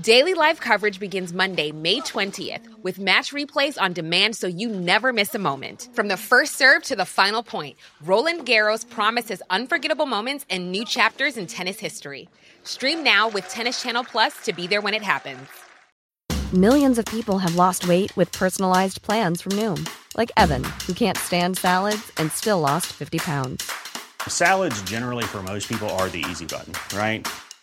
Daily live coverage begins Monday, May 20th, with match replays on demand so you never miss a moment. From the first serve to the final point, Roland Garros promises unforgettable moments and new chapters in tennis history. Stream now with Tennis Channel Plus to be there when it happens. Millions of people have lost weight with personalized plans from Noom, like Evan, who can't stand salads and still lost 50 pounds. Salads, generally, for most people, are the easy button, right?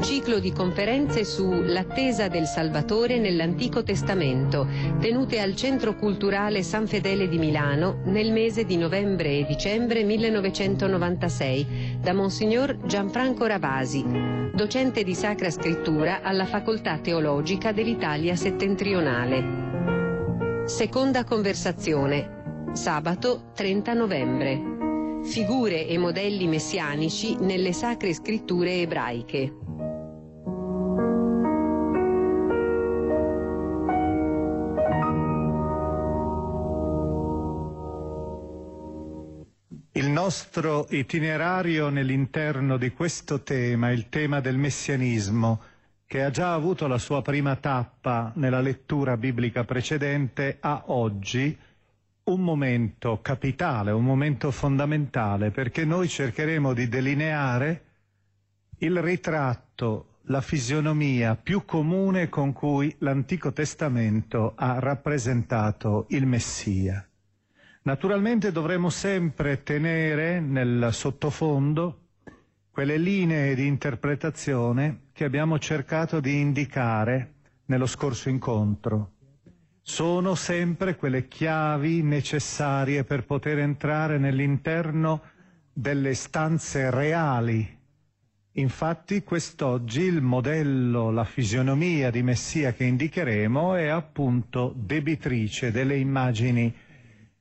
Ciclo di conferenze su L'attesa del Salvatore nell'Antico Testamento, tenute al Centro Culturale San Fedele di Milano nel mese di novembre e dicembre 1996, da Monsignor Gianfranco Ravasi, docente di Sacra Scrittura alla Facoltà Teologica dell'Italia Settentrionale. Seconda conversazione, sabato 30 novembre. Figure e modelli messianici nelle sacre scritture ebraiche. Nostro itinerario nell'interno di questo tema, il tema del messianismo, che ha già avuto la sua prima tappa nella lettura biblica precedente, ha oggi un momento capitale, un momento fondamentale, perché noi cercheremo di delineare il ritratto, la fisionomia più comune con cui l'Antico Testamento ha rappresentato il Messia. Naturalmente dovremo sempre tenere nel sottofondo quelle linee di interpretazione che abbiamo cercato di indicare nello scorso incontro. Sono sempre quelle chiavi necessarie per poter entrare nell'interno delle stanze reali. Infatti quest'oggi il modello, la fisionomia di Messia che indicheremo è appunto debitrice delle immagini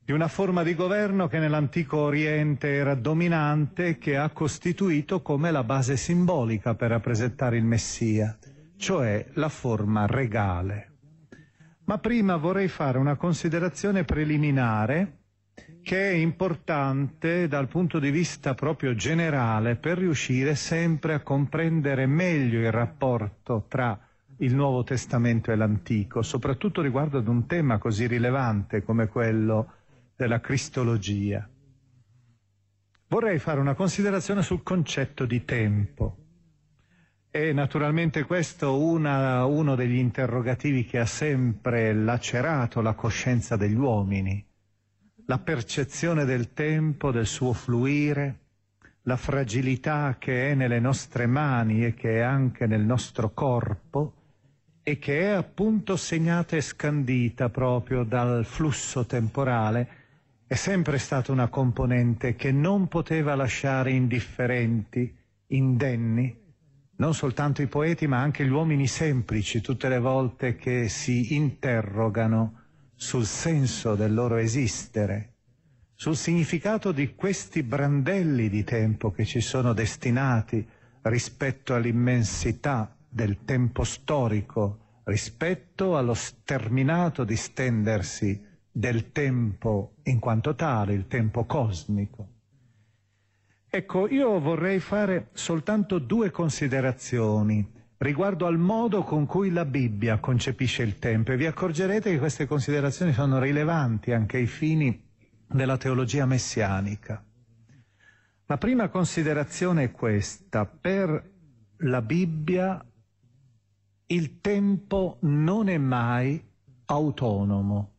di una forma di governo che nell'antico Oriente era dominante e che ha costituito come la base simbolica per rappresentare il Messia, cioè la forma regale. Ma prima vorrei fare una considerazione preliminare che è importante dal punto di vista proprio generale per riuscire sempre a comprendere meglio il rapporto tra il Nuovo Testamento e l'Antico, soprattutto riguardo ad un tema così rilevante come quello della cristologia. Vorrei fare una considerazione sul concetto di tempo. E naturalmente questo una, uno degli interrogativi che ha sempre lacerato la coscienza degli uomini, la percezione del tempo, del suo fluire, la fragilità che è nelle nostre mani e che è anche nel nostro corpo e che è appunto segnata e scandita proprio dal flusso temporale è sempre stata una componente che non poteva lasciare indifferenti, indenni, non soltanto i poeti ma anche gli uomini semplici tutte le volte che si interrogano sul senso del loro esistere, sul significato di questi brandelli di tempo che ci sono destinati rispetto all'immensità del tempo storico, rispetto allo sterminato distendersi del tempo in quanto tale, il tempo cosmico. Ecco, io vorrei fare soltanto due considerazioni riguardo al modo con cui la Bibbia concepisce il tempo e vi accorgerete che queste considerazioni sono rilevanti anche ai fini della teologia messianica. La prima considerazione è questa. Per la Bibbia il tempo non è mai autonomo,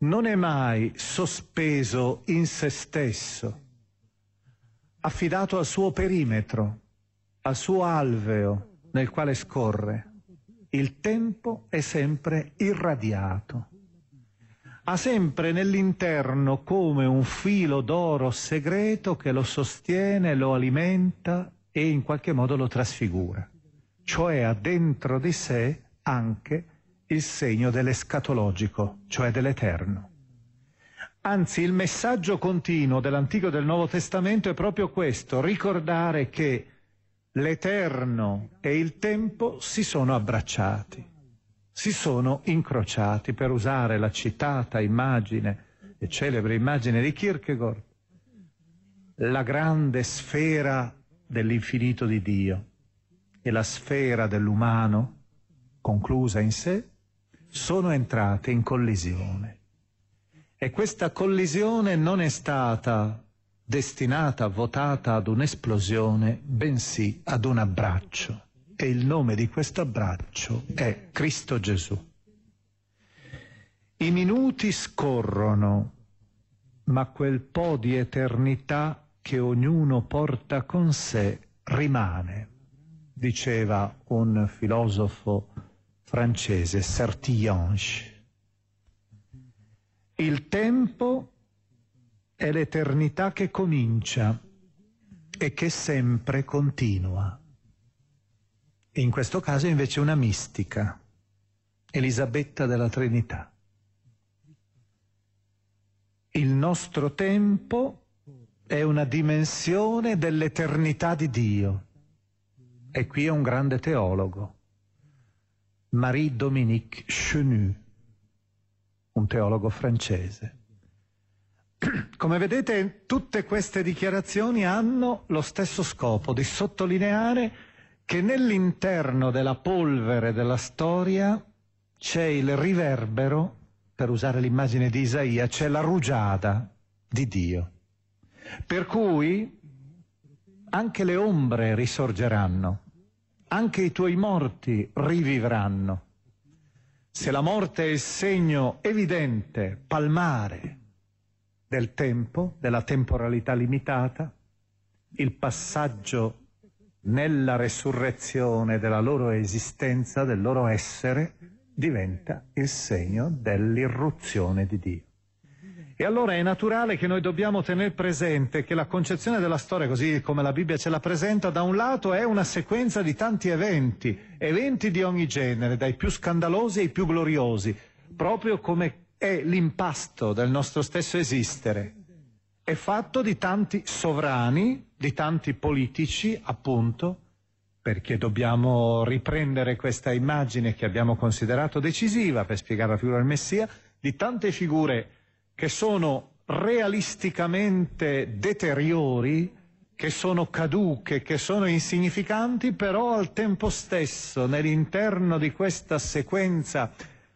non è mai sospeso in se stesso, affidato al suo perimetro, al suo alveo, nel quale scorre. Il tempo è sempre irradiato. Ha sempre nell'interno come un filo d'oro segreto che lo sostiene, lo alimenta e in qualche modo lo trasfigura. Cioè ha dentro di sé anche il segno dell'escatologico, cioè dell'eterno. Anzi, il messaggio continuo dell'Antico e del Nuovo Testamento è proprio questo, ricordare che l'Eterno e il tempo si sono abbracciati, si sono incrociati, per usare la citata immagine e celebre immagine di Kierkegaard, la grande sfera dell'infinito di Dio e la sfera dell'umano, conclusa in sé, sono entrate in collisione. E questa collisione non è stata destinata, votata ad un'esplosione, bensì ad un abbraccio. E il nome di questo abbraccio è Cristo Gesù. I minuti scorrono, ma quel po' di eternità che ognuno porta con sé rimane, diceva un filosofo francese, Sertillange. Il tempo è l'eternità che comincia e che sempre continua. In questo caso invece una mistica, Elisabetta della Trinità. Il nostro tempo è una dimensione dell'eternità di Dio. E qui è un grande teologo, Marie-Dominique Chenu, un teologo francese. Come vedete, tutte queste dichiarazioni hanno lo stesso scopo di sottolineare che nell'interno della polvere della storia c'è il riverbero, per usare l'immagine di Isaia, c'è la rugiada di Dio. Per cui anche le ombre risorgeranno, anche i tuoi morti rivivranno. Se la morte è il segno evidente, palmare, del tempo, della temporalità limitata, il passaggio nella resurrezione della loro esistenza, del loro essere, diventa il segno dell'irruzione di Dio. E allora è naturale che noi dobbiamo tenere presente che la concezione della storia, così come la Bibbia ce la presenta, da un lato è una sequenza di tanti eventi, eventi di ogni genere, dai più scandalosi ai più gloriosi, proprio come è l'impasto del nostro stesso esistere. È fatto di tanti sovrani, di tanti politici, appunto, perché dobbiamo riprendere questa immagine che abbiamo considerato decisiva per spiegare la figura del Messia, di tante figure che sono realisticamente deteriori, che sono caduche, che sono insignificanti, però al tempo stesso nell'interno di questa sequenza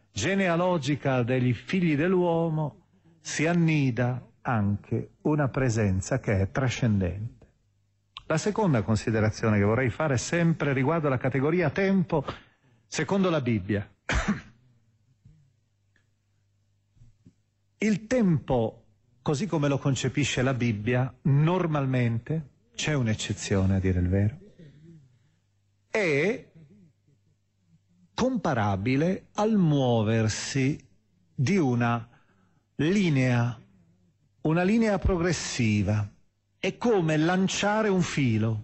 genealogica degli figli dell'uomo si annida anche una presenza che è trascendente. La seconda considerazione che vorrei fare sempre riguardo la categoria tempo secondo la Bibbia. Il tempo, così come lo concepisce la Bibbia, normalmente, c'è un'eccezione a dire il vero, è comparabile al muoversi di una linea, una linea progressiva. È come lanciare un filo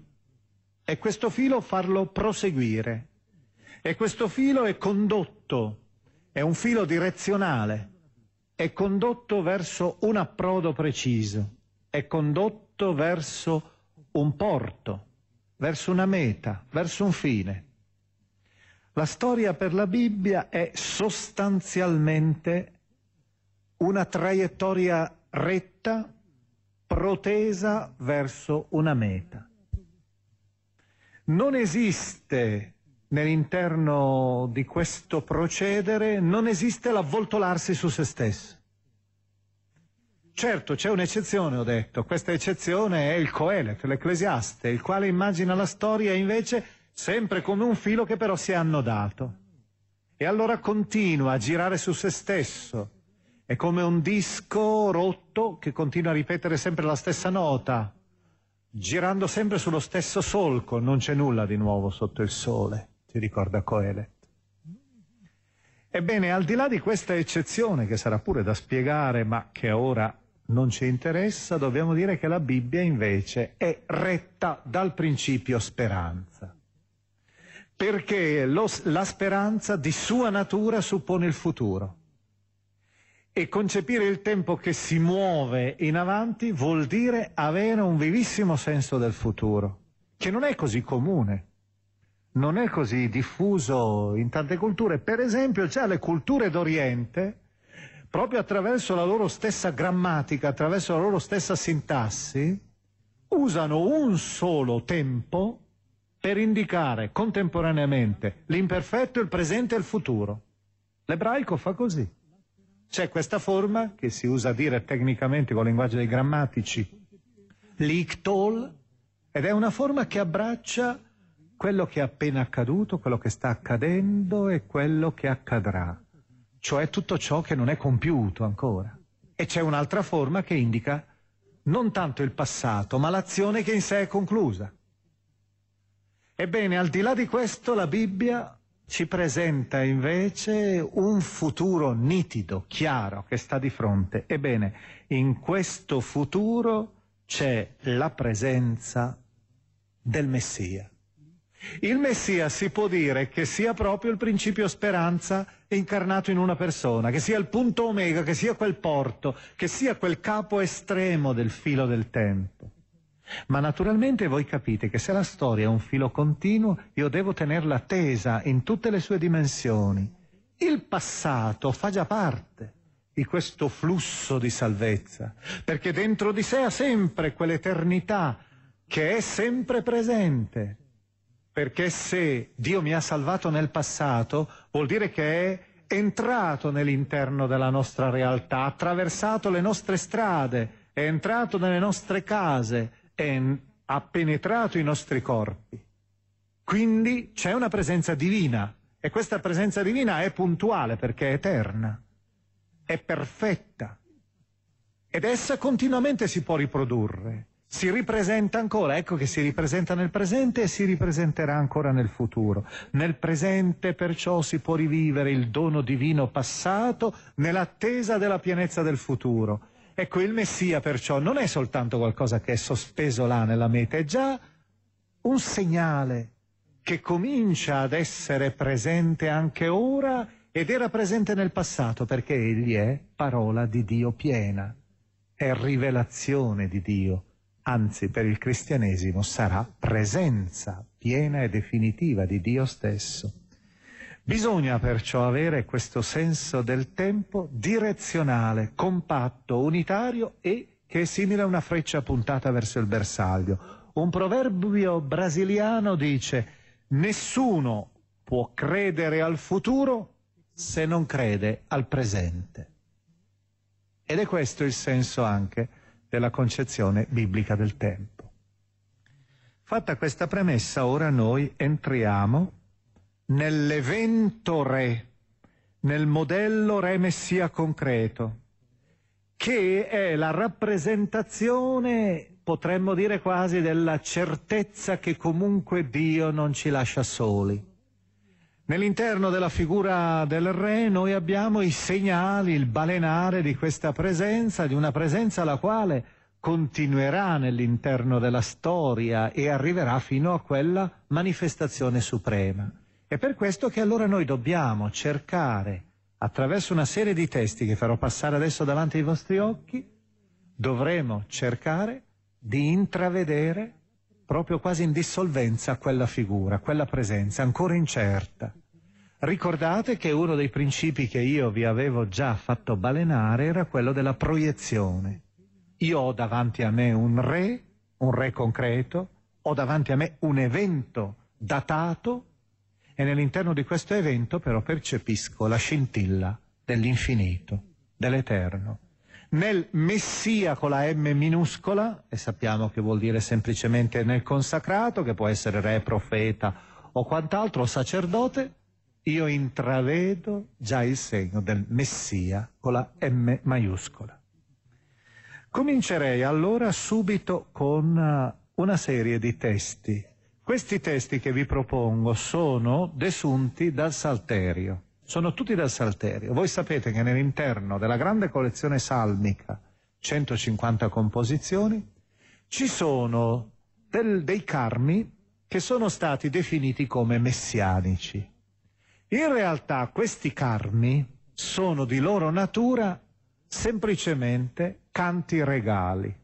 e questo filo farlo proseguire. E questo filo è condotto, è un filo direzionale, è condotto verso un approdo preciso, è condotto verso un porto, verso una meta, verso un fine. La storia per la Bibbia è sostanzialmente una traiettoria retta, protesa verso una meta. Non esiste nell'interno di questo procedere non esiste l'avvoltolarsi su se stesso. Certo, c'è un'eccezione, ho detto, questa eccezione è il Coelet, l'Ecclesiaste, il quale immagina la storia invece sempre come un filo che però si è annodato. E allora continua a girare su se stesso. È come un disco rotto che continua a ripetere sempre la stessa nota, girando sempre sullo stesso solco, non c'è nulla di nuovo sotto il sole, ti ricorda Coelet. Ebbene, al di là di questa eccezione, che sarà pure da spiegare, ma che ora non ci interessa, dobbiamo dire che la Bibbia invece è retta dal principio speranza. Perché lo, la speranza di sua natura suppone il futuro. E concepire il tempo che si muove in avanti vuol dire avere un vivissimo senso del futuro, che non è così comune, non è così diffuso in tante culture. Per esempio, già le culture d'Oriente proprio attraverso la loro stessa grammatica, attraverso la loro stessa sintassi, usano un solo tempo per indicare contemporaneamente l'imperfetto, il presente e il futuro. L'ebraico fa così. C'è questa forma che si usa a dire tecnicamente con il linguaggio dei grammatici, l'ictol, ed è una forma che abbraccia quello che è appena accaduto, quello che sta accadendo e quello che accadrà cioè tutto ciò che non è compiuto ancora. E c'è un'altra forma che indica non tanto il passato, ma l'azione che in sé è conclusa. Ebbene, al di là di questo, la Bibbia ci presenta invece un futuro nitido, chiaro, che sta di fronte. Ebbene, in questo futuro c'è la presenza del Messia. Il Messia si può dire che sia proprio il principio speranza incarnato in una persona, che sia il punto omega, che sia quel porto, che sia quel capo estremo del filo del tempo. Ma naturalmente voi capite che se la storia è un filo continuo, io devo tenerla tesa in tutte le sue dimensioni. Il passato fa già parte di questo flusso di salvezza, perché dentro di sé ha sempre quell'eternità che è sempre presente perché se Dio mi ha salvato nel passato, vuol dire che è entrato nell'interno della nostra realtà, ha attraversato le nostre strade, è entrato nelle nostre case, è, ha penetrato i nostri corpi. Quindi c'è una presenza divina e questa presenza divina è puntuale perché è eterna, è perfetta ed essa continuamente si può riprodurre si ripresenta ancora, ecco che si ripresenta nel presente e si ripresenterà ancora nel futuro. Nel presente perciò si può rivivere il dono divino passato nell'attesa della pienezza del futuro. Ecco, il Messia perciò non è soltanto qualcosa che è sospeso là nella meta, è già un segnale che comincia ad essere presente anche ora ed era presente nel passato perché egli è parola di Dio piena, è rivelazione di Dio anzi per il cristianesimo sarà presenza piena e definitiva di Dio stesso. Bisogna perciò avere questo senso del tempo direzionale, compatto, unitario e che è simile a una freccia puntata verso il bersaglio. Un proverbio brasiliano dice nessuno può credere al futuro se non crede al presente. Ed è questo il senso anche della concezione biblica del tempo. Fatta questa premessa, ora noi entriamo nell'evento re, nel modello re messia concreto, che è la rappresentazione, potremmo dire quasi, della certezza che comunque Dio non ci lascia soli. Nell'interno della figura del re noi abbiamo i segnali, il balenare di questa presenza, di una presenza la quale continuerà nell'interno della storia e arriverà fino a quella manifestazione suprema. È per questo che allora noi dobbiamo cercare, attraverso una serie di testi che farò passare adesso davanti ai vostri occhi, dovremo cercare di intravedere proprio quasi in dissolvenza quella figura, quella presenza ancora incerta. Ricordate che uno dei principi che io vi avevo già fatto balenare era quello della proiezione. Io ho davanti a me un re, un re concreto, ho davanti a me un evento datato e nell'interno di questo evento però percepisco la scintilla dell'infinito, dell'eterno. Nel Messia con la M minuscola, e sappiamo che vuol dire semplicemente nel consacrato, che può essere re, profeta o quant'altro, o sacerdote, io intravedo già il segno del Messia con la M maiuscola. Comincerei allora subito con eh, una serie di testi. Questi testi che vi propongo sono desunti dal Salterio, sono tutti dal Salterio. Voi sapete che nell'interno della grande collezione salmica, 150 composizioni, ci sono del, dei carmi che sono stati definiti come messianici. In realtà questi carmi sono di loro natura semplicemente canti regali.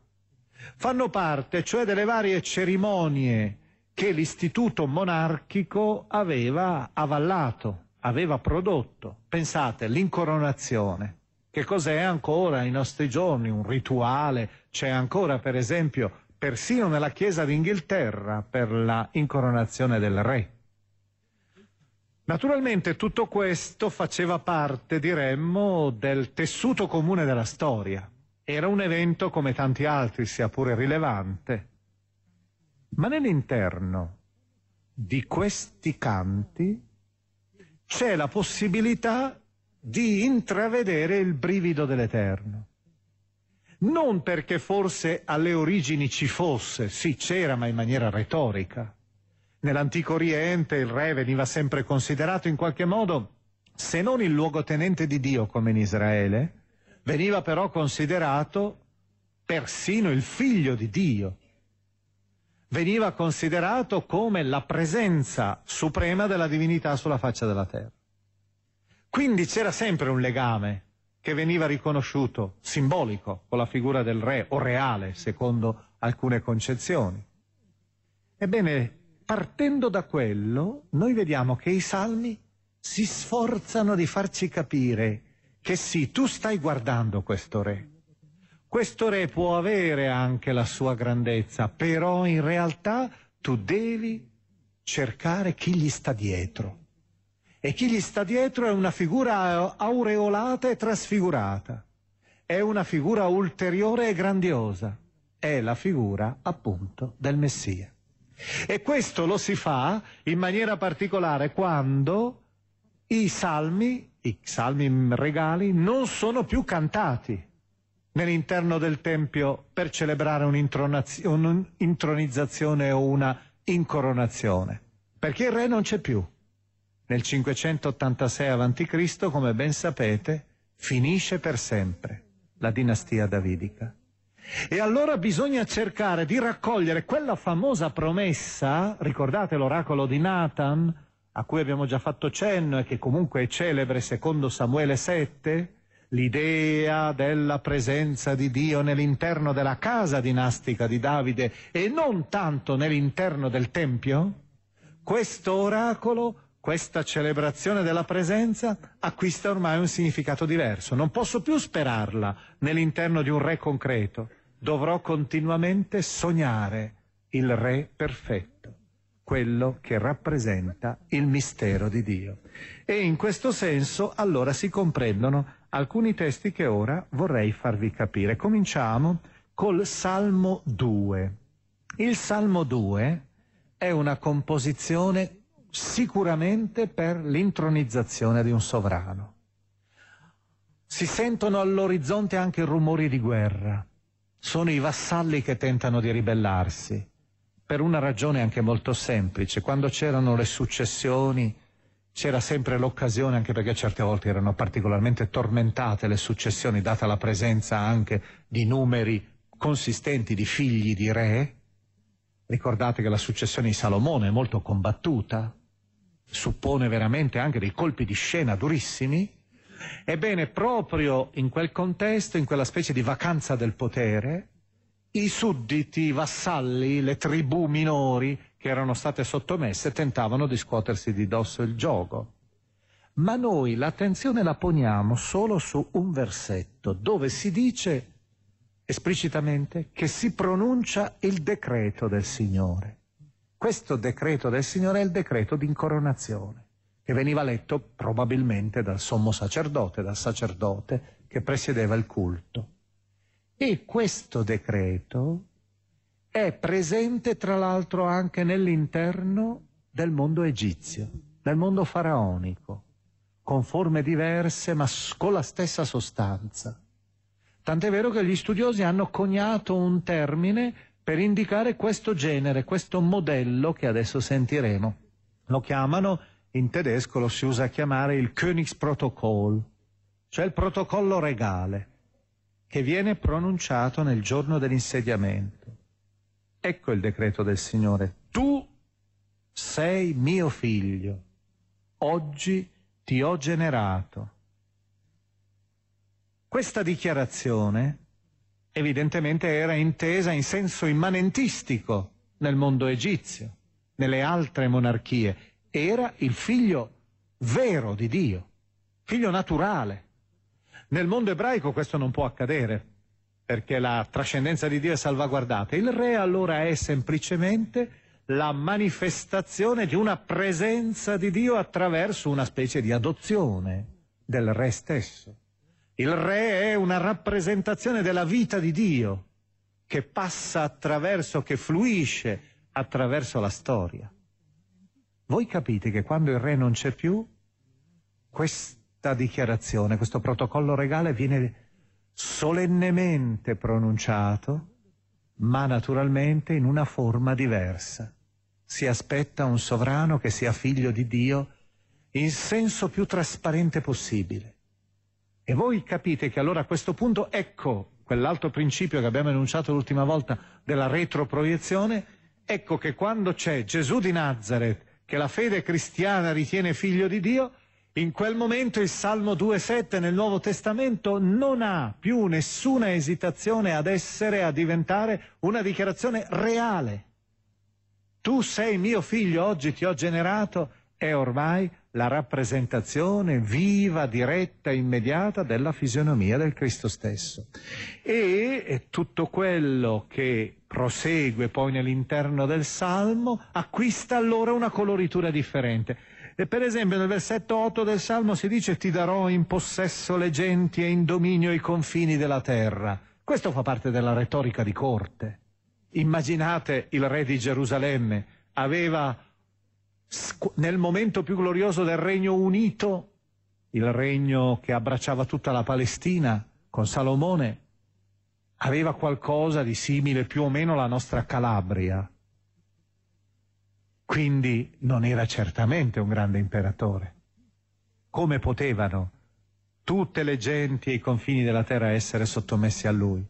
Fanno parte cioè delle varie cerimonie che l'istituto monarchico aveva avallato, aveva prodotto. Pensate, l'incoronazione. Che cos'è ancora ai nostri giorni? Un rituale. C'è ancora, per esempio, persino nella Chiesa d'Inghilterra per la incoronazione del re. Naturalmente tutto questo faceva parte, diremmo, del tessuto comune della storia. Era un evento come tanti altri, sia pure rilevante. Ma nell'interno di questi canti c'è la possibilità di intravedere il brivido dell'Eterno. Non perché forse alle origini ci fosse, sì c'era ma in maniera retorica, Nell'antico Oriente il re veniva sempre considerato in qualche modo, se non il luogotenente di Dio come in Israele, veniva però considerato persino il figlio di Dio. Veniva considerato come la presenza suprema della divinità sulla faccia della terra. Quindi c'era sempre un legame che veniva riconosciuto, simbolico, con la figura del re o reale, secondo alcune concezioni. Ebbene, partendo da quello, noi vediamo che i salmi si sforzano di farci capire che sì, tu stai guardando questo re. Questo re può avere anche la sua grandezza, però in realtà tu devi cercare chi gli sta dietro. E chi gli sta dietro è una figura aureolata e trasfigurata. È una figura ulteriore e grandiosa. È la figura, appunto, del Messia. E questo lo si fa in maniera particolare quando i salmi, i salmi regali, non sono più cantati nell'interno del Tempio per celebrare un'intronizzazione o una incoronazione, perché il re non c'è più. Nel 586 a.C., come ben sapete, finisce per sempre la dinastia davidica. E allora bisogna cercare di raccogliere quella famosa promessa, ricordate l'oracolo di Nathan, a cui abbiamo già fatto cenno e che comunque è celebre secondo Samuele 7, l'idea della presenza di Dio nell'interno della casa dinastica di Davide e non tanto nell'interno del Tempio? Questo oracolo questa celebrazione della presenza acquista ormai un significato diverso. Non posso più sperarla nell'interno di un re concreto. Dovrò continuamente sognare il re perfetto, quello che rappresenta il mistero di Dio. E in questo senso allora si comprendono alcuni testi che ora vorrei farvi capire. Cominciamo col Salmo 2. Il Salmo 2 è una composizione sicuramente per l'intronizzazione di un sovrano. Si sentono all'orizzonte anche rumori di guerra. Sono i vassalli che tentano di ribellarsi, per una ragione anche molto semplice. Quando c'erano le successioni c'era sempre l'occasione, anche perché certe volte erano particolarmente tormentate le successioni, data la presenza anche di numeri consistenti di figli di re. Ricordate che la successione di Salomone è molto combattuta, suppone veramente anche dei colpi di scena durissimi, ebbene proprio in quel contesto, in quella specie di vacanza del potere, i sudditi, i vassalli, le tribù minori che erano state sottomesse tentavano di scuotersi di dosso il gioco. Ma noi l'attenzione la poniamo solo su un versetto dove si dice esplicitamente che si pronuncia il decreto del Signore. Questo decreto del Signore è il decreto di incoronazione. che veniva letto probabilmente dal sommo sacerdote, dal sacerdote che presiedeva il culto. E questo decreto è presente tra l'altro anche nell'interno del mondo egizio, del mondo faraonico, con forme diverse ma con la stessa sostanza. Tant'è vero che gli studiosi hanno coniato un termine per indicare questo genere, questo modello che adesso sentiremo. Lo chiamano, in tedesco lo si usa a chiamare il Königsprotokoll, cioè il protocollo regale, che viene pronunciato nel giorno dell'insediamento. Ecco il decreto del Signore. Tu sei mio figlio. Oggi ti ho generato. Questa dichiarazione evidentemente era intesa in senso immanentistico nel mondo egizio, nelle altre monarchie. Era il figlio vero di Dio, figlio naturale. Nel mondo ebraico questo non può accadere perché la trascendenza di Dio è salvaguardata. Il re allora è semplicemente la manifestazione di una presenza di Dio attraverso una specie di adozione del re stesso. Il re è una rappresentazione della vita di Dio che passa attraverso, che fluisce attraverso la storia. Voi capite che quando il re non c'è più, questa dichiarazione, questo protocollo regale viene solennemente pronunciato, ma naturalmente in una forma diversa. Si aspetta un sovrano che sia figlio di Dio in senso più trasparente possibile. E voi capite che allora a questo punto ecco quell'altro principio che abbiamo enunciato l'ultima volta della retroproiezione, ecco che quando c'è Gesù di Nazareth, che la fede cristiana ritiene figlio di Dio, in quel momento il Salmo 2.7 nel Nuovo Testamento non ha più nessuna esitazione ad essere, a diventare una dichiarazione reale. Tu sei mio figlio, oggi ti ho generato, è ormai la rappresentazione viva, diretta, immediata della fisionomia del Cristo stesso. E tutto quello che prosegue poi nell'interno del Salmo acquista allora una coloritura differente. E per esempio nel versetto 8 del Salmo si dice ti darò in possesso le genti e in dominio i confini della terra. Questo fa parte della retorica di corte. Immaginate il re di Gerusalemme, aveva nel momento più glorioso del Regno Unito, il regno che abbracciava tutta la Palestina con Salomone, aveva qualcosa di simile più o meno alla nostra Calabria. Quindi non era certamente un grande imperatore. Come potevano tutte le genti e i confini della terra essere sottomessi a lui?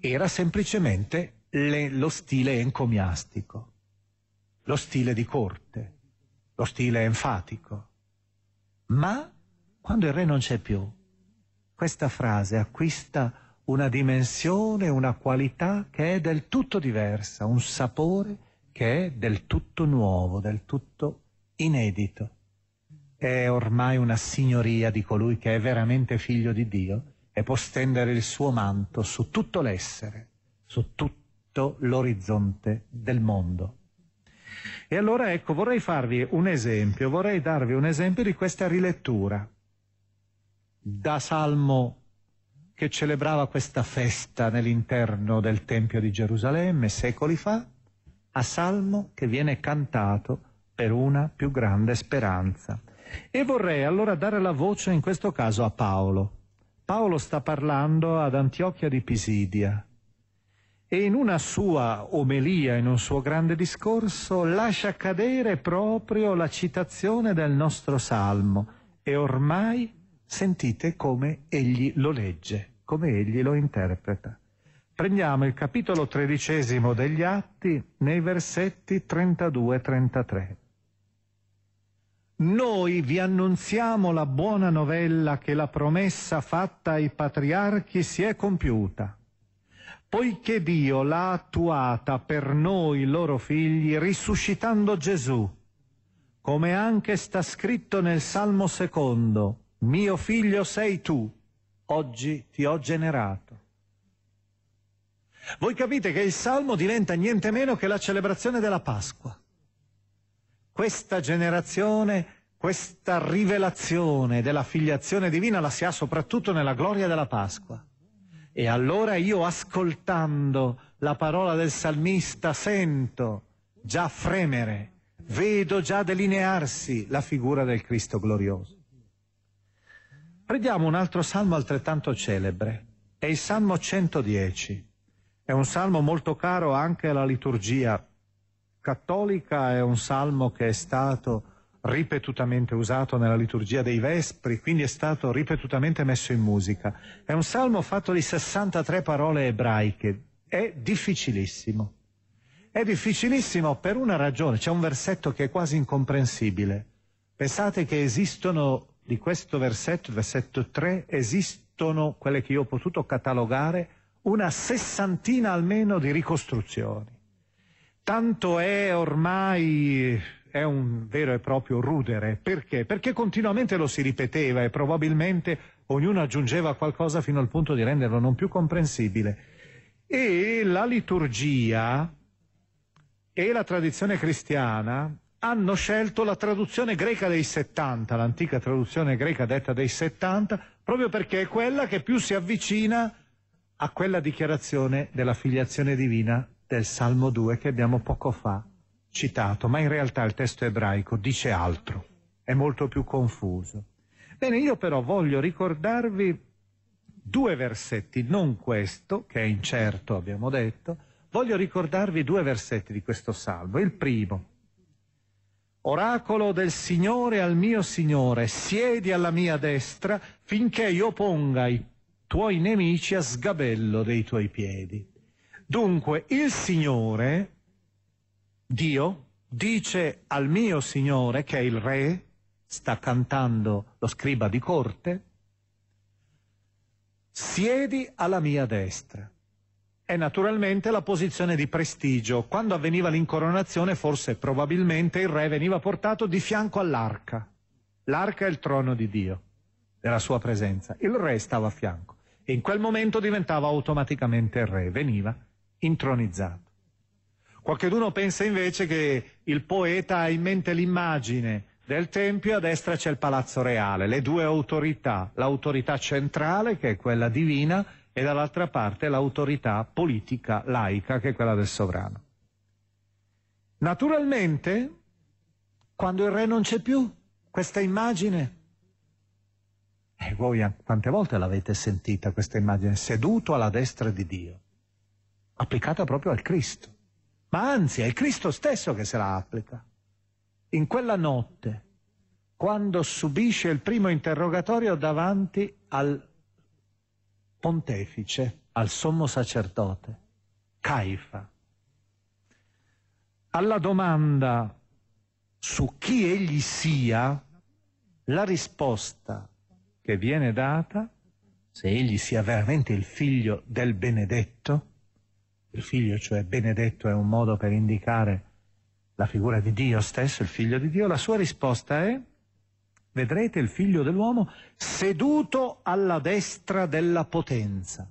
Era semplicemente le, lo stile encomiastico, lo stile di corte, lo stile enfatico. Ma quando il re non c'è più, questa frase acquista una dimensione, una qualità che è del tutto diversa, un sapore che è del tutto nuovo, del tutto inedito. È ormai una signoria di colui che è veramente figlio di Dio e può stendere il suo manto su tutto l'essere, su tutto l'orizzonte del mondo. E allora ecco, vorrei farvi un esempio, vorrei darvi un esempio di questa rilettura da Salmo che celebrava questa festa nell'interno del Tempio di Gerusalemme secoli fa, a salmo che viene cantato per una più grande speranza. E vorrei allora dare la voce in questo caso a Paolo. Paolo sta parlando ad Antiochia di Pisidia e in una sua omelia, in un suo grande discorso, lascia cadere proprio la citazione del nostro salmo e ormai sentite come egli lo legge, come egli lo interpreta. Prendiamo il capitolo tredicesimo degli Atti nei versetti 32-33. Noi vi annunziamo la buona novella che la promessa fatta ai patriarchi si è compiuta, poiché Dio l'ha attuata per noi loro figli risuscitando Gesù, come anche sta scritto nel Salmo secondo, mio figlio sei tu, oggi ti ho generato. Voi capite che il Salmo diventa niente meno che la celebrazione della Pasqua. questa generazione questa rivelazione della filiazione divina la si ha soprattutto nella gloria della Pasqua. E allora io ascoltando la parola del salmista sento già fremere, vedo già delinearsi la figura del Cristo glorioso. Prendiamo un altro salmo altrettanto celebre, è il Salmo 110. È un salmo molto caro anche alla liturgia cattolica, è un salmo che è stato ripetutamente usato nella liturgia dei Vespri, quindi è stato ripetutamente messo in musica. È un salmo fatto di 63 parole ebraiche, è difficilissimo. È difficilissimo per una ragione, c'è un versetto che è quasi incomprensibile. Pensate che esistono di questo versetto, versetto 3, esistono quelle che io ho potuto catalogare una sessantina almeno di ricostruzioni. Tanto è ormai è un vero e proprio rudere. Perché? Perché continuamente lo si ripeteva e probabilmente ognuno aggiungeva qualcosa fino al punto di renderlo non più comprensibile. E la liturgia e la tradizione cristiana hanno scelto la traduzione greca dei 70, l'antica traduzione greca detta dei 70, proprio perché è quella che più si avvicina a quella dichiarazione della filiazione divina del Salmo 2 che abbiamo poco fa citato, ma in realtà il testo ebraico dice altro, è molto più confuso. Bene, io però voglio ricordarvi due versetti, non questo, che è incerto, abbiamo detto, voglio ricordarvi due versetti di questo salmo. Il primo, Oracolo del Signore al mio Signore, siedi alla mia destra finché io ponga i tuoi nemici a sgabello dei tuoi piedi. Dunque, il Signore Dio dice al mio Signore, che è il Re, sta cantando lo scriba di corte, siedi alla mia destra. È naturalmente la posizione di prestigio. Quando avveniva l'incoronazione, forse probabilmente il re veniva portato di fianco all'arca. L'arca è il trono di Dio, della sua presenza. Il re stava a fianco e in quel momento diventava automaticamente re, veniva intronizzato. Qualcuno pensa invece che il poeta ha in mente l'immagine del Tempio e a destra c'è il Palazzo Reale, le due autorità, l'autorità centrale che è quella divina e dall'altra parte l'autorità politica laica che è quella del sovrano. Naturalmente, quando il re non c'è più, questa immagine, e voi quante volte l'avete sentita questa immagine, seduto alla destra di Dio, applicata proprio al Cristo ma anzi è il Cristo stesso che se la applica. In quella notte, quando subisce il primo interrogatorio davanti al pontefice, al sommo sacerdote, Caifa, alla domanda su chi egli sia, la risposta che viene data, se egli sia veramente il figlio del benedetto, il figlio, cioè benedetto, è un modo per indicare la figura di Dio stesso, il figlio di Dio, la sua risposta è, vedrete il figlio dell'uomo seduto alla destra della potenza.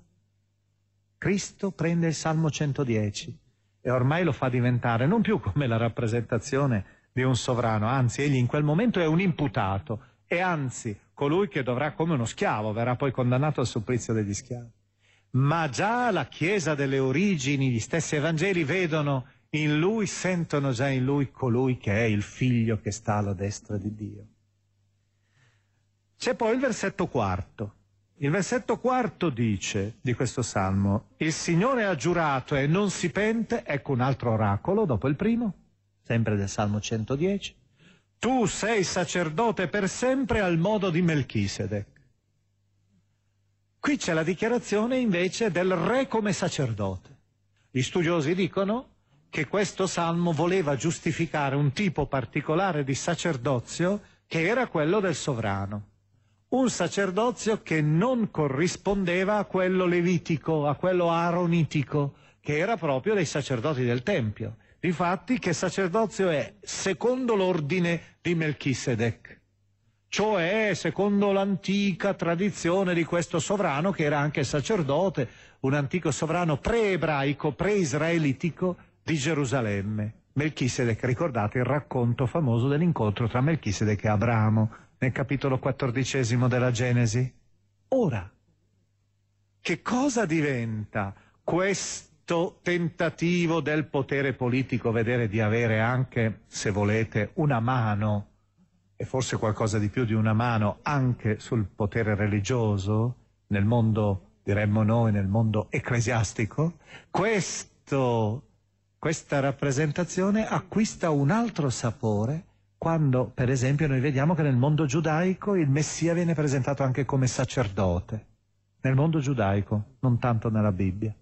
Cristo prende il Salmo 110 e ormai lo fa diventare non più come la rappresentazione di un sovrano, anzi egli in quel momento è un imputato e anzi colui che dovrà come uno schiavo, verrà poi condannato al supplizio degli schiavi ma già la Chiesa delle origini, gli stessi Evangeli vedono in lui, sentono già in lui colui che è il figlio che sta alla destra di Dio. C'è poi il versetto quarto. Il versetto quarto dice di questo salmo, il Signore ha giurato e non si pente, ecco un altro oracolo dopo il primo, sempre del salmo 110, tu sei sacerdote per sempre al modo di Melchisedec. Qui c'è la dichiarazione invece del re come sacerdote. Gli studiosi dicono che questo salmo voleva giustificare un tipo particolare di sacerdozio che era quello del sovrano. Un sacerdozio che non corrispondeva a quello levitico, a quello aronitico, che era proprio dei sacerdoti del Tempio. Difatti che sacerdozio è secondo l'ordine di Melchisedec cioè secondo l'antica tradizione di questo sovrano che era anche sacerdote, un antico sovrano pre-ebraico, pre-israelitico di Gerusalemme, Melchisedec, ricordate il racconto famoso dell'incontro tra Melchisedec e Abramo nel capitolo quattordicesimo della Genesi. Ora, che cosa diventa questo tentativo del potere politico, vedere di avere anche, se volete, una mano, e forse qualcosa di più di una mano, anche sul potere religioso, nel mondo, diremmo noi, nel mondo ecclesiastico? Questo questa rappresentazione acquista un altro sapore quando, per esempio, noi vediamo che nel mondo giudaico il Messia viene presentato anche come sacerdote. Nel mondo giudaico, non tanto nella Bibbia.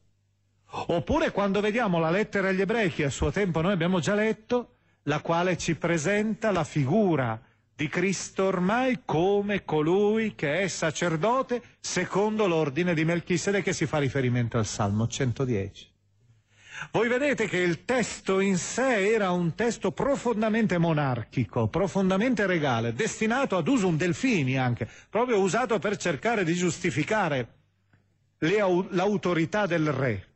Oppure quando vediamo la lettera agli ebrei, che a suo tempo noi abbiamo già letto, la quale ci presenta la figura di Cristo ormai come colui che è sacerdote secondo l'ordine di Melchissede che si fa riferimento al Salmo 110. Voi vedete che il testo in sé era un testo profondamente monarchico, profondamente regale, destinato ad uso un delfini anche, proprio usato per cercare di giustificare l'autorità del re.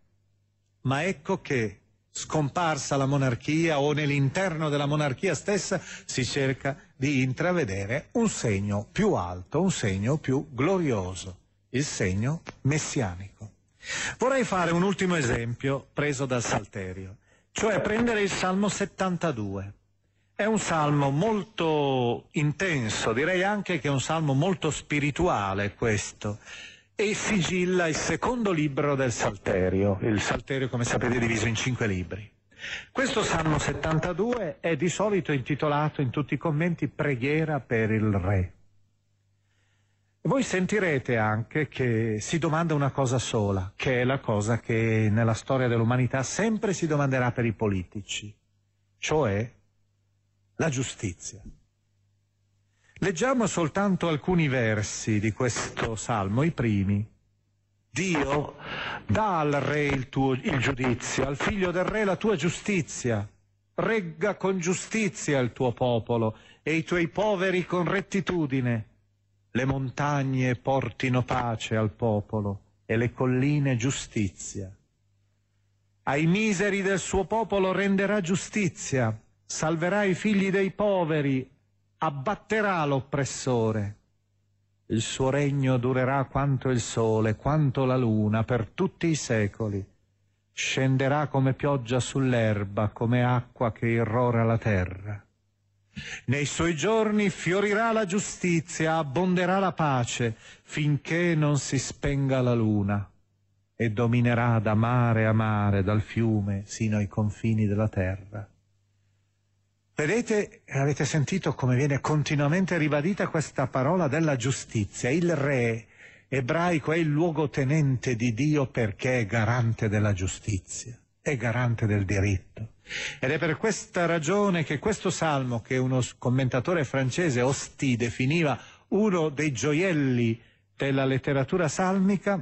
Ma ecco che, scomparsa la monarchia o nell'interno della monarchia stessa, si cerca di intravedere un segno più alto, un segno più glorioso, il segno messianico. Vorrei fare un ultimo esempio preso dal Salterio, cioè prendere il Salmo 72. È un salmo molto intenso, direi anche che è un salmo molto spirituale questo, e sigilla il secondo libro del Salterio. Il Salterio, come sapete, è diviso in cinque libri. Questo Salmo 72 è di solito intitolato in tutti i commenti Preghiera per il Re. Voi sentirete anche che si domanda una cosa sola, che è la cosa che nella storia dell'umanità sempre si domanderà per i politici, cioè la giustizia. Leggiamo soltanto alcuni versi di questo salmo, i primi. Dio dà al re il, tuo, il giudizio, al figlio del re la tua giustizia. Regga con giustizia il tuo popolo e i tuoi poveri con rettitudine le montagne portino pace al popolo e le colline giustizia. Ai miseri del suo popolo renderà giustizia, salverà i figli dei poveri, abbatterà l'oppressore. Il suo regno durerà quanto il sole, quanto la luna, per tutti i secoli. Scenderà come pioggia sull'erba, come acqua che irrora la terra. Nei suoi giorni fiorirà la giustizia, abbonderà la pace, finché non si spenga la luna, e dominerà da mare a mare, dal fiume sino ai confini della terra. Vedete, avete sentito come viene continuamente ribadita questa parola della giustizia. Il re ebraico è il luogotenente di Dio perché è garante della giustizia, è garante del diritto. Ed è per questa ragione che questo salmo, che uno commentatore francese, Osti, definiva uno dei gioielli della letteratura salmica.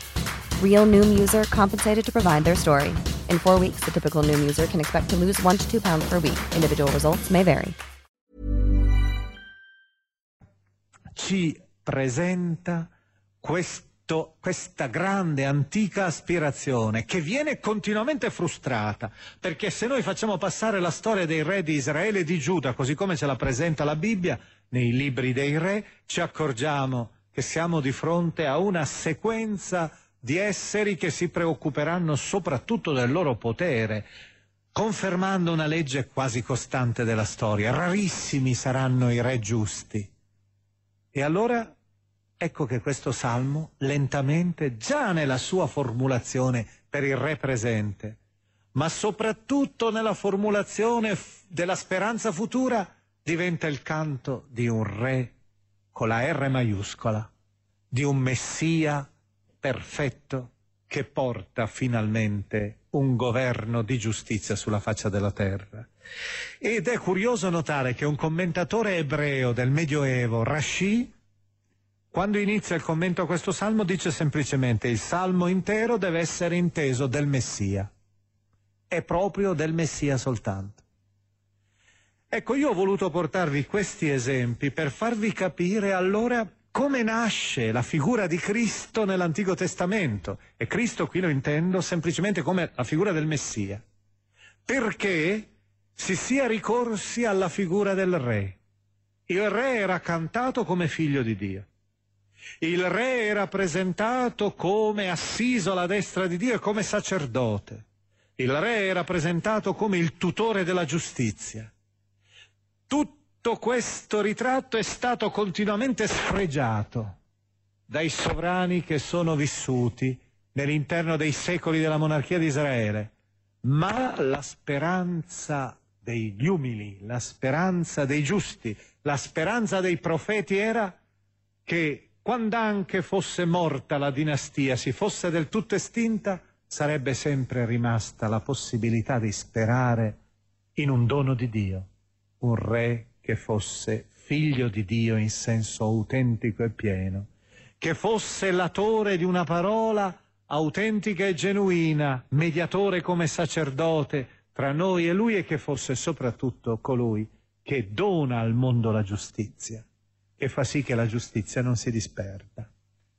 Real Noom user compensated to provide their story. In four weeks, the typical Noom user can expect to lose one to two pounds per week. Individual results may vary. Ci presenta questo questa grande antica aspirazione che viene continuamente frustrata, perché se noi facciamo passare la storia dei re di Israele e di Giuda, così come ce la presenta la Bibbia, nei libri dei re, ci accorgiamo che siamo di fronte a una sequenza di esseri che si preoccuperanno soprattutto del loro potere, confermando una legge quasi costante della storia. Rarissimi saranno i re giusti. E allora ecco che questo salmo, lentamente, già nella sua formulazione per il re presente, ma soprattutto nella formulazione della speranza futura, diventa il canto di un re con la R maiuscola, di un messia perfetto che porta finalmente un governo di giustizia sulla faccia della terra. Ed è curioso notare che un commentatore ebreo del Medioevo, Rashi, quando inizia il commento a questo salmo dice semplicemente il salmo intero deve essere inteso del Messia. È proprio del Messia soltanto. Ecco, io ho voluto portarvi questi esempi per farvi capire allora come nasce la figura di Cristo nell'Antico Testamento. E Cristo qui lo intendo semplicemente come la figura del Messia. Perché si sia ricorsi alla figura del re. Il re era cantato come figlio di Dio. Il re era presentato come assiso alla destra di Dio e come sacerdote. Il re era presentato come il tutore della giustizia. Tutto questo ritratto è stato continuamente sfregiato dai sovrani che sono vissuti nell'interno dei secoli della monarchia di Israele, ma la speranza degli umili, la speranza dei giusti, la speranza dei profeti era che quando anche fosse morta la dinastia, si fosse del tutto estinta, sarebbe sempre rimasta la possibilità di sperare in un dono di Dio un re che fosse figlio di Dio in senso autentico e pieno, che fosse latore di una parola autentica e genuina, mediatore come sacerdote tra noi e lui e che fosse soprattutto colui che dona al mondo la giustizia, che fa sì che la giustizia non si disperda,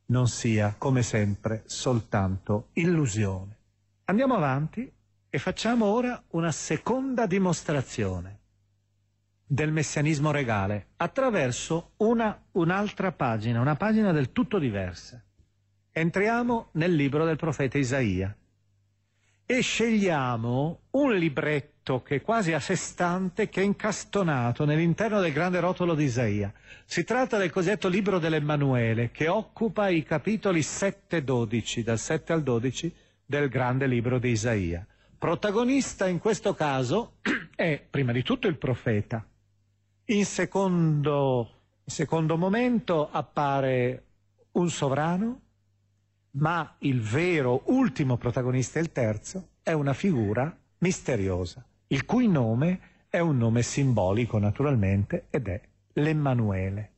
non sia come sempre soltanto illusione. Andiamo avanti e facciamo ora una seconda dimostrazione del messianismo regale attraverso una, un'altra pagina, una pagina del tutto diversa. Entriamo nel libro del profeta Isaia e scegliamo un libretto che è quasi a sé stante, che è incastonato nell'interno del grande rotolo di Isaia. Si tratta del cosiddetto libro dell'Emmanuele, che occupa i capitoli 7 e 12, dal 7 al 12 del grande libro di Isaia. Protagonista in questo caso è prima di tutto il profeta, in secondo, secondo momento appare un sovrano, ma il vero ultimo protagonista, il terzo, è una figura misteriosa, il cui nome è un nome simbolico naturalmente ed è l'Emmanuele.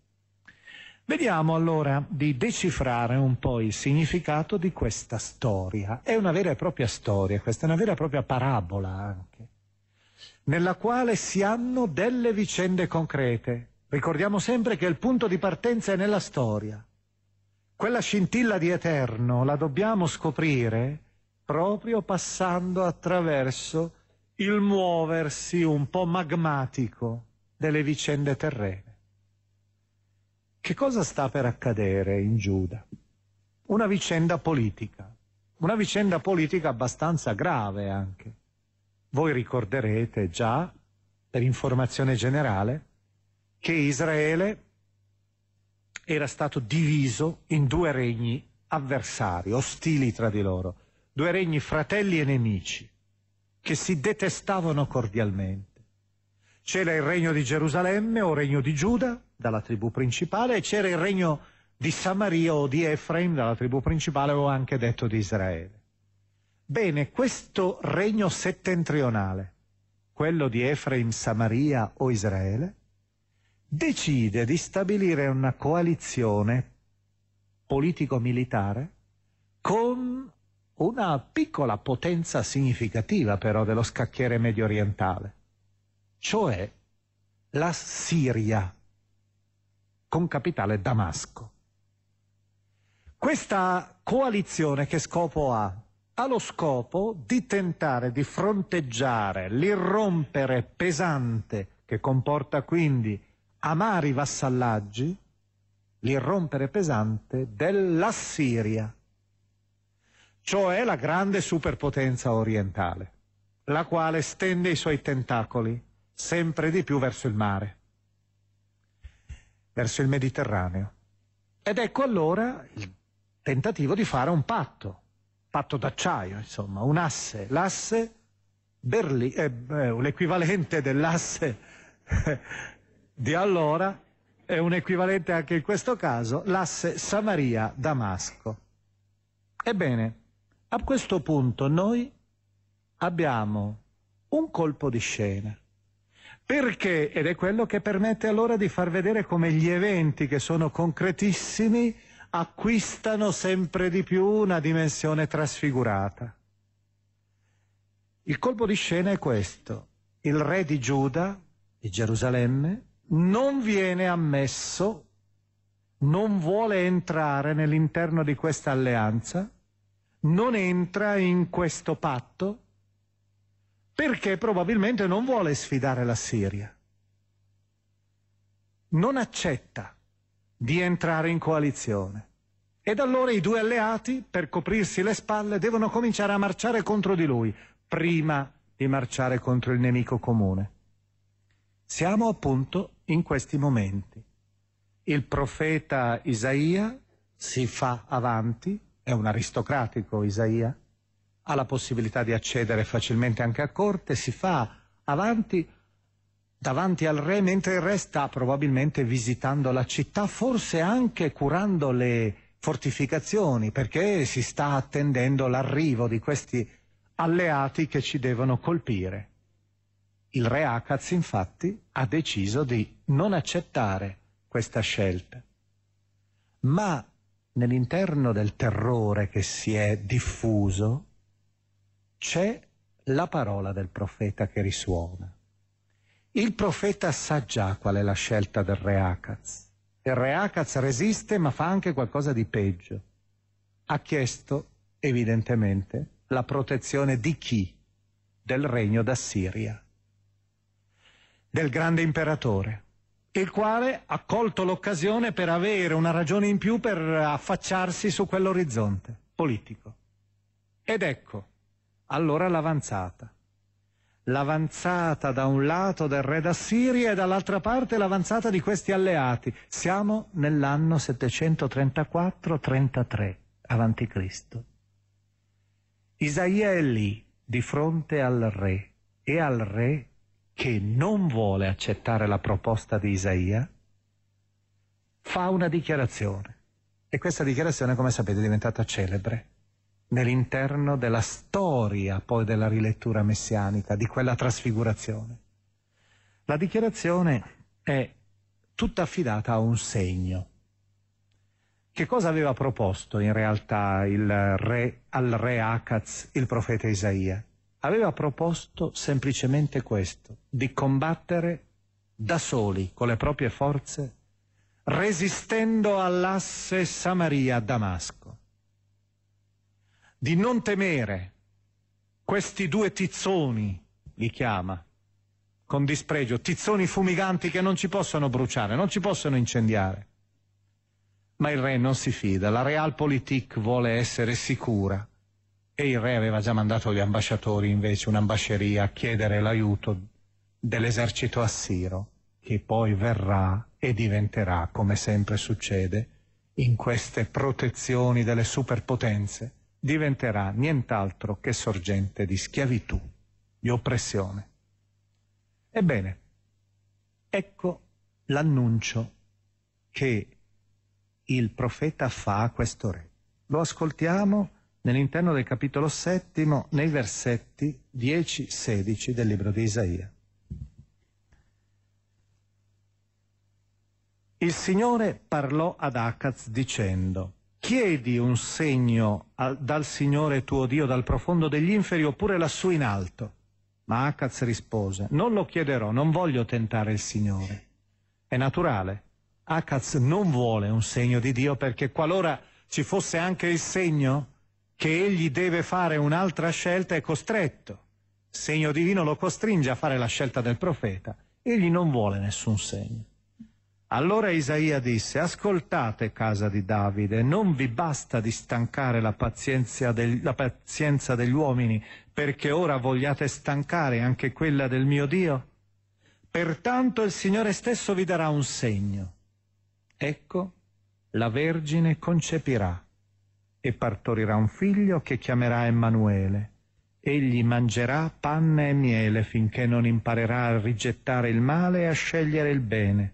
Vediamo allora di decifrare un po' il significato di questa storia. È una vera e propria storia, questa è una vera e propria parabola anche nella quale si hanno delle vicende concrete. Ricordiamo sempre che il punto di partenza è nella storia. Quella scintilla di eterno la dobbiamo scoprire proprio passando attraverso il muoversi un po' magmatico delle vicende terrene. Che cosa sta per accadere in Giuda? Una vicenda politica, una vicenda politica abbastanza grave anche. Voi ricorderete già, per informazione generale, che Israele era stato diviso in due regni avversari, ostili tra di loro, due regni fratelli e nemici, che si detestavano cordialmente. C'era il regno di Gerusalemme o regno di Giuda, dalla tribù principale, e c'era il regno di Samaria o di Efraim, dalla tribù principale o anche detto di Israele. Bene, questo regno settentrionale, quello di Efraim, Samaria o Israele, decide di stabilire una coalizione politico-militare con una piccola potenza significativa però dello scacchiere medio orientale, cioè la Siria, con capitale Damasco. Questa coalizione che scopo ha? Ha lo scopo di tentare di fronteggiare l'irrompere pesante che comporta quindi amari vassallaggi, l'irrompere pesante dell'Assiria, cioè la grande superpotenza orientale. la quale stende i suoi tentacoli sempre di più verso il mare, verso il Mediterraneo. Ed ecco allora il tentativo di fare un patto, patto d'acciaio, insomma, un asse, l'asse Berlì, eh, eh, l'equivalente dell'asse di allora è un equivalente anche in questo caso, l'asse Samaria-Damasco. Ebbene, a questo punto noi abbiamo un colpo di scena. Perché? Ed è quello che permette allora di far vedere come gli eventi che sono concretissimi acquistano sempre di più una dimensione trasfigurata. Il colpo di scena è questo. Il re di Giuda, di Gerusalemme, non viene ammesso, non vuole entrare nell'interno di questa alleanza, non entra in questo patto, perché probabilmente non vuole sfidare la Siria. Non accetta di entrare in coalizione. Ed allora i due alleati, per coprirsi le spalle, devono cominciare a marciare contro di lui, prima di marciare contro il nemico comune. Siamo appunto in questi momenti. Il profeta Isaia si fa avanti, è un aristocratico Isaia, ha la possibilità di accedere facilmente anche a corte, si fa avanti davanti al re mentre il re sta probabilmente visitando la città, forse anche curando le fortificazioni, perché si sta attendendo l'arrivo di questi alleati che ci devono colpire. Il re Akaz infatti ha deciso di non accettare questa scelta, ma nell'interno del terrore che si è diffuso c'è la parola del profeta che risuona. Il profeta sa già qual è la scelta del re Akaz. Il re Akaz resiste ma fa anche qualcosa di peggio. Ha chiesto, evidentemente, la protezione di chi? Del regno d'Assiria, del grande imperatore, il quale ha colto l'occasione per avere una ragione in più per affacciarsi su quell'orizzonte politico. Ed ecco, allora l'avanzata. L'avanzata da un lato del re d'Assiria e dall'altra parte l'avanzata di questi alleati. Siamo nell'anno 734-33 avanti Cristo. Isaia è lì, di fronte al re, e al re che non vuole accettare la proposta di Isaia, fa una dichiarazione. E questa dichiarazione, come sapete, è diventata celebre nell'interno della storia poi della rilettura messianica, di quella trasfigurazione. La dichiarazione è tutta affidata a un segno. Che cosa aveva proposto in realtà re, al re Akaz il profeta Isaia? Aveva proposto semplicemente questo, di combattere da soli, con le proprie forze, resistendo all'asse Samaria-Damasco. Di non temere. Questi due tizzoni, li chiama, con dispregio, tizzoni fumiganti che non ci possono bruciare, non ci possono incendiare. Ma il re non si fida, la Realpolitik vuole essere sicura. E il re aveva già mandato gli ambasciatori invece, un'ambasceria, a chiedere l'aiuto dell'esercito assiro, che poi verrà e diventerà, come sempre succede, in queste protezioni delle superpotenze, diventerà nient'altro che sorgente di schiavitù, di oppressione. Ebbene, ecco l'annuncio che il profeta fa a questo re. Lo ascoltiamo nell'interno del capitolo settimo, nei versetti 10-16 del libro di Isaia. Il Signore parlò ad Acaz dicendo, chiedi un segno al, dal Signore tuo Dio dal profondo degli inferi oppure lassù in alto. Ma Acaz rispose, non lo chiederò, non voglio tentare il Signore. È naturale, Akaz non vuole un segno di Dio perché qualora ci fosse anche il segno che egli deve fare un'altra scelta è costretto. Il segno divino lo costringe a fare la scelta del profeta. Egli non vuole nessun segno. Allora Isaia disse, ascoltate casa di Davide, non vi basta di stancare la pazienza, del, la pazienza degli uomini, perché ora vogliate stancare anche quella del mio Dio? Pertanto il Signore stesso vi darà un segno. Ecco, la Vergine concepirà e partorirà un figlio che chiamerà Emanuele. Egli mangerà panna e miele finché non imparerà a rigettare il male e a scegliere il bene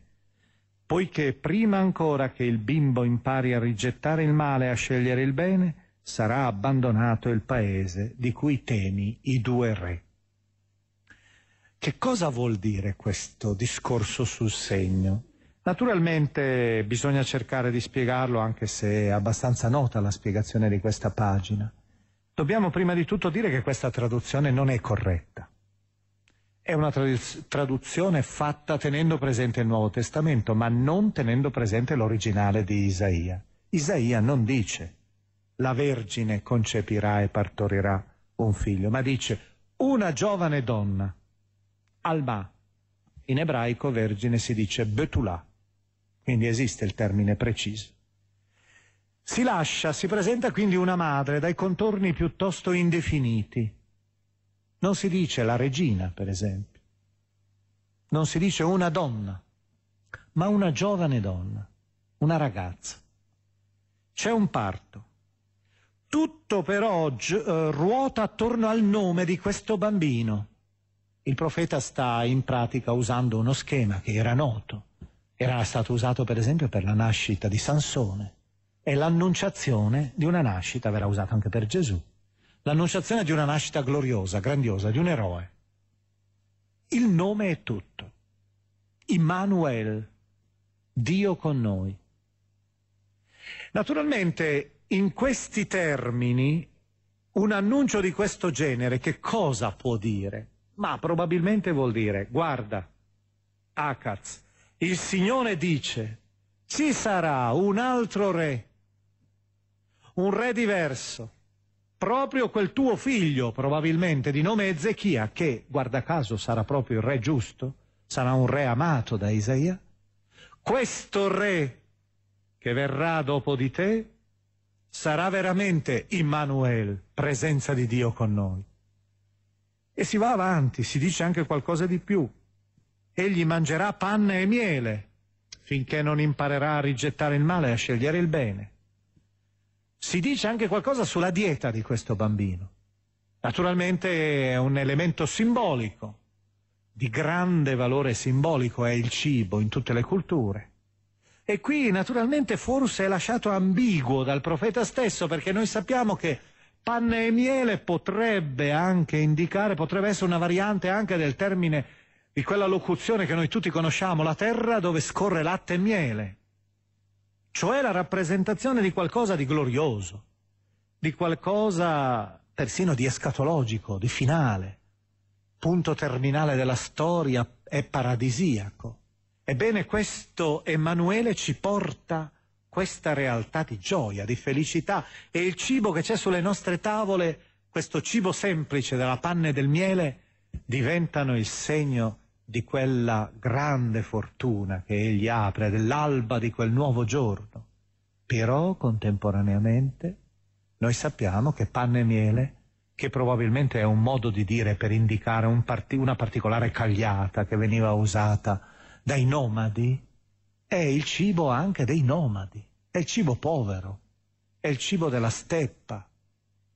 poiché prima ancora che il bimbo impari a rigettare il male e a scegliere il bene, sarà abbandonato il paese di cui temi i due re. Che cosa vuol dire questo discorso sul segno? Naturalmente bisogna cercare di spiegarlo anche se è abbastanza nota la spiegazione di questa pagina. Dobbiamo prima di tutto dire che questa traduzione non è corretta. È una traduzione fatta tenendo presente il Nuovo Testamento, ma non tenendo presente l'originale di Isaia. Isaia non dice la Vergine concepirà e partorirà un figlio, ma dice una giovane donna, Alma. In ebraico vergine si dice Betulà, quindi esiste il termine preciso. Si lascia, si presenta quindi una madre dai contorni piuttosto indefiniti, non si dice la regina, per esempio. Non si dice una donna, ma una giovane donna, una ragazza. C'è un parto. Tutto però uh, ruota attorno al nome di questo bambino. Il profeta sta in pratica usando uno schema che era noto. Era stato usato per esempio per la nascita di Sansone e l'annunciazione di una nascita verrà usata anche per Gesù l'annunciazione di una nascita gloriosa, grandiosa, di un eroe. Il nome è tutto. Immanuel, Dio con noi. Naturalmente, in questi termini, un annuncio di questo genere che cosa può dire? Ma probabilmente vuol dire, guarda, Akaz, il Signore dice, ci sarà un altro re, un re diverso, proprio quel tuo figlio, probabilmente di nome Ezechia, che, guarda caso, sarà proprio il re giusto, sarà un re amato da Isaia, questo re che verrà dopo di te sarà veramente Immanuel, presenza di Dio con noi. E si va avanti, si dice anche qualcosa di più. Egli mangerà panna e miele finché non imparerà a rigettare il male e a scegliere il bene si dice anche qualcosa sulla dieta di questo bambino. Naturalmente è un elemento simbolico, di grande valore simbolico è il cibo in tutte le culture. E qui naturalmente forse è lasciato ambiguo dal profeta stesso perché noi sappiamo che panne e miele potrebbe anche indicare, potrebbe essere una variante anche del termine di quella locuzione che noi tutti conosciamo, la terra dove scorre latte e miele cioè la rappresentazione di qualcosa di glorioso, di qualcosa persino di escatologico, di finale, punto terminale della storia è paradisiaco. Ebbene, questo Emanuele ci porta questa realtà di gioia, di felicità e il cibo che c'è sulle nostre tavole, questo cibo semplice della panna e del miele, diventano il segno di quella grande fortuna che egli apre, dell'alba di quel nuovo giorno. Però contemporaneamente noi sappiamo che panna e miele, che probabilmente è un modo di dire per indicare un parti- una particolare cagliata che veniva usata dai nomadi, è il cibo anche dei nomadi, è il cibo povero, è il cibo della steppa,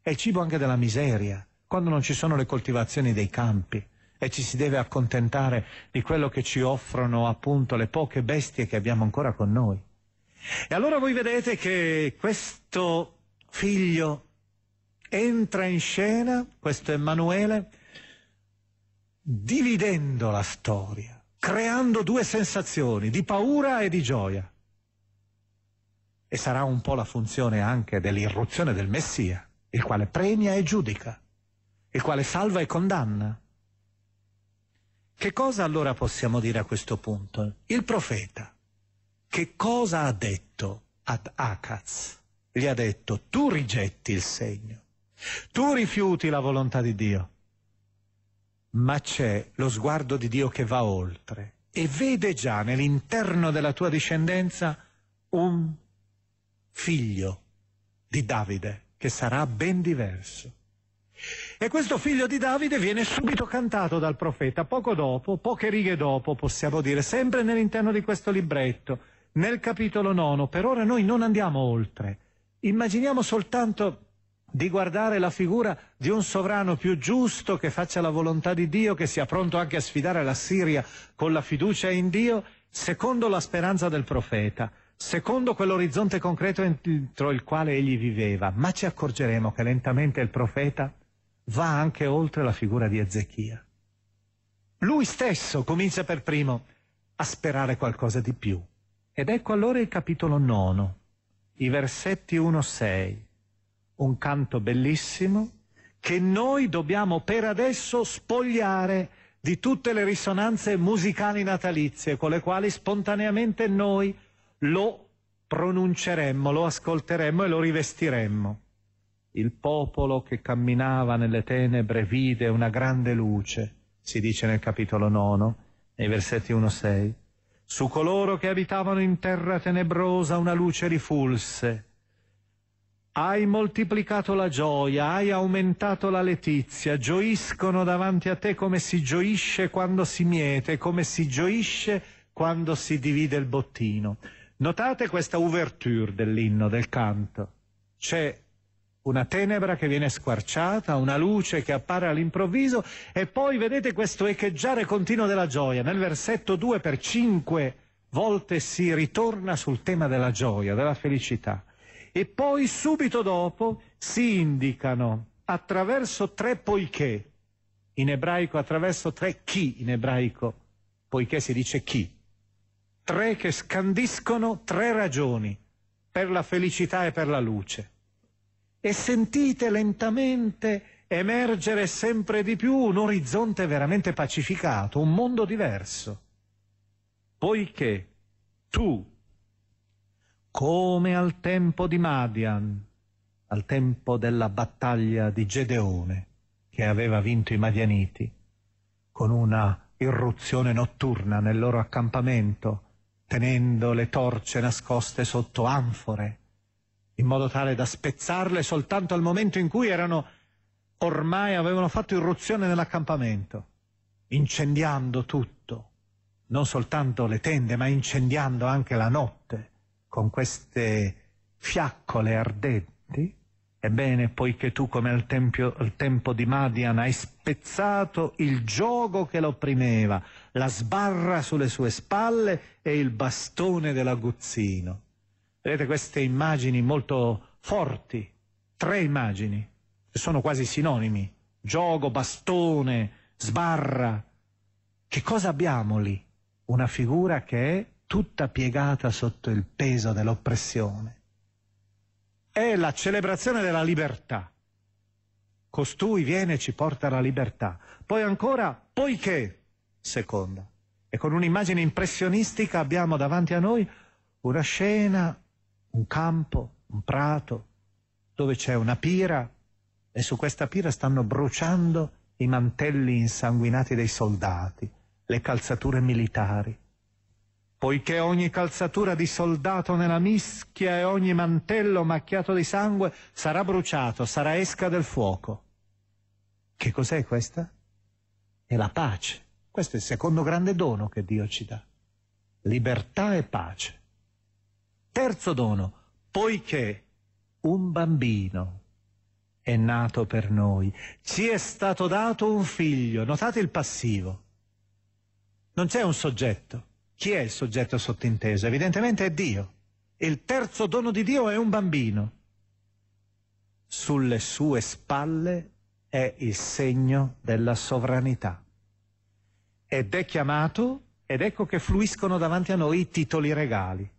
è il cibo anche della miseria, quando non ci sono le coltivazioni dei campi e ci si deve accontentare di quello che ci offrono appunto le poche bestie che abbiamo ancora con noi. E allora voi vedete che questo figlio entra in scena, questo Emanuele, dividendo la storia, creando due sensazioni, di paura e di gioia. E sarà un po' la funzione anche dell'irruzione del Messia, il quale premia e giudica, il quale salva e condanna, che cosa allora possiamo dire a questo punto? Il profeta, che cosa ha detto ad Akaz? Gli ha detto, tu rigetti il segno, tu rifiuti la volontà di Dio, ma c'è lo sguardo di Dio che va oltre. e vede già nell'interno della tua discendenza un figlio di Davide che sarà ben diverso. E questo figlio di Davide viene subito cantato dal profeta, poco dopo, poche righe dopo, possiamo dire, sempre nell'interno di questo libretto, nel capitolo nono. Per ora noi non andiamo oltre. Immaginiamo soltanto di guardare la figura di un sovrano più giusto che faccia la volontà di Dio, che sia pronto anche a sfidare la Siria con la fiducia in Dio, secondo la speranza del profeta, secondo quell'orizzonte concreto entro il quale egli viveva. Ma ci accorgeremo che lentamente il profeta va anche oltre la figura di Ezechia. Lui stesso comincia per primo a sperare qualcosa di più. Ed ecco allora il capitolo nono, i versetti 1-6 un canto bellissimo che noi dobbiamo per adesso spogliare di tutte le risonanze musicali natalizie con le quali spontaneamente noi lo pronunceremmo, lo ascolteremmo e lo rivestiremmo. Il popolo che camminava nelle tenebre vide una grande luce, si dice nel capitolo nono, nei versetti 1-6. Su coloro che abitavano in terra tenebrosa una luce rifulse hai moltiplicato la gioia, hai aumentato la letizia, gioiscono davanti a te come si gioisce quando si miete, come si gioisce quando si divide il bottino. Notate questa ouverture dell'inno, del canto. C'è una tenebra che viene squarciata, una luce che appare all'improvviso e poi vedete questo echeggiare continuo della gioia. Nel versetto 2 per cinque volte si ritorna sul tema della gioia, della felicità e poi subito dopo si indicano attraverso tre poiché, in ebraico attraverso tre chi in ebraico, poiché si dice chi, tre che scandiscono tre ragioni per la felicità e per la luce. E sentite lentamente emergere sempre di più un orizzonte veramente pacificato, un mondo diverso. Poiché tu come al tempo di Madian, al tempo della battaglia di Gedeone, che aveva vinto i Madianiti, con una irruzione notturna nel loro accampamento, tenendo le torce nascoste sotto anfore, in modo tale da spezzarle soltanto al momento in cui erano ormai avevano fatto irruzione nell'accampamento, incendiando tutto, non soltanto le tende, ma incendiando anche la notte con queste fiaccole ardenti, ebbene, poiché tu come al, tempio, al tempo di Madian hai spezzato il gioco che lo opprimeva, la sbarra sulle sue spalle e il bastone dell'aguzzino. Vedete queste immagini molto forti, tre immagini, che sono quasi sinonimi, gioco, bastone, sbarra. Che cosa abbiamo lì? Una figura che è tutta piegata sotto il peso dell'oppressione. È la celebrazione della libertà. Costui viene e ci porta la libertà. Poi ancora, poiché, seconda. E con un'immagine impressionistica abbiamo davanti a noi una scena, un campo, un prato, dove c'è una pira e su questa pira stanno bruciando i mantelli insanguinati dei soldati, le calzature militari poiché ogni calzatura di soldato nella mischia e ogni mantello macchiato di sangue sarà bruciato, sarà esca del fuoco. Che cos'è questa? È la pace. Questo è il secondo grande dono che Dio ci dà. Libertà e pace. Terzo dono, poiché un bambino è nato per noi, ci è stato dato un figlio. Notate il passivo. Non c'è un soggetto chi è il soggetto sottinteso? Evidentemente è Dio. Il terzo dono di Dio è un bambino. Sulle sue spalle è il segno della sovranità. Ed è chiamato, ed ecco che fluiscono davanti a noi i titoli regali.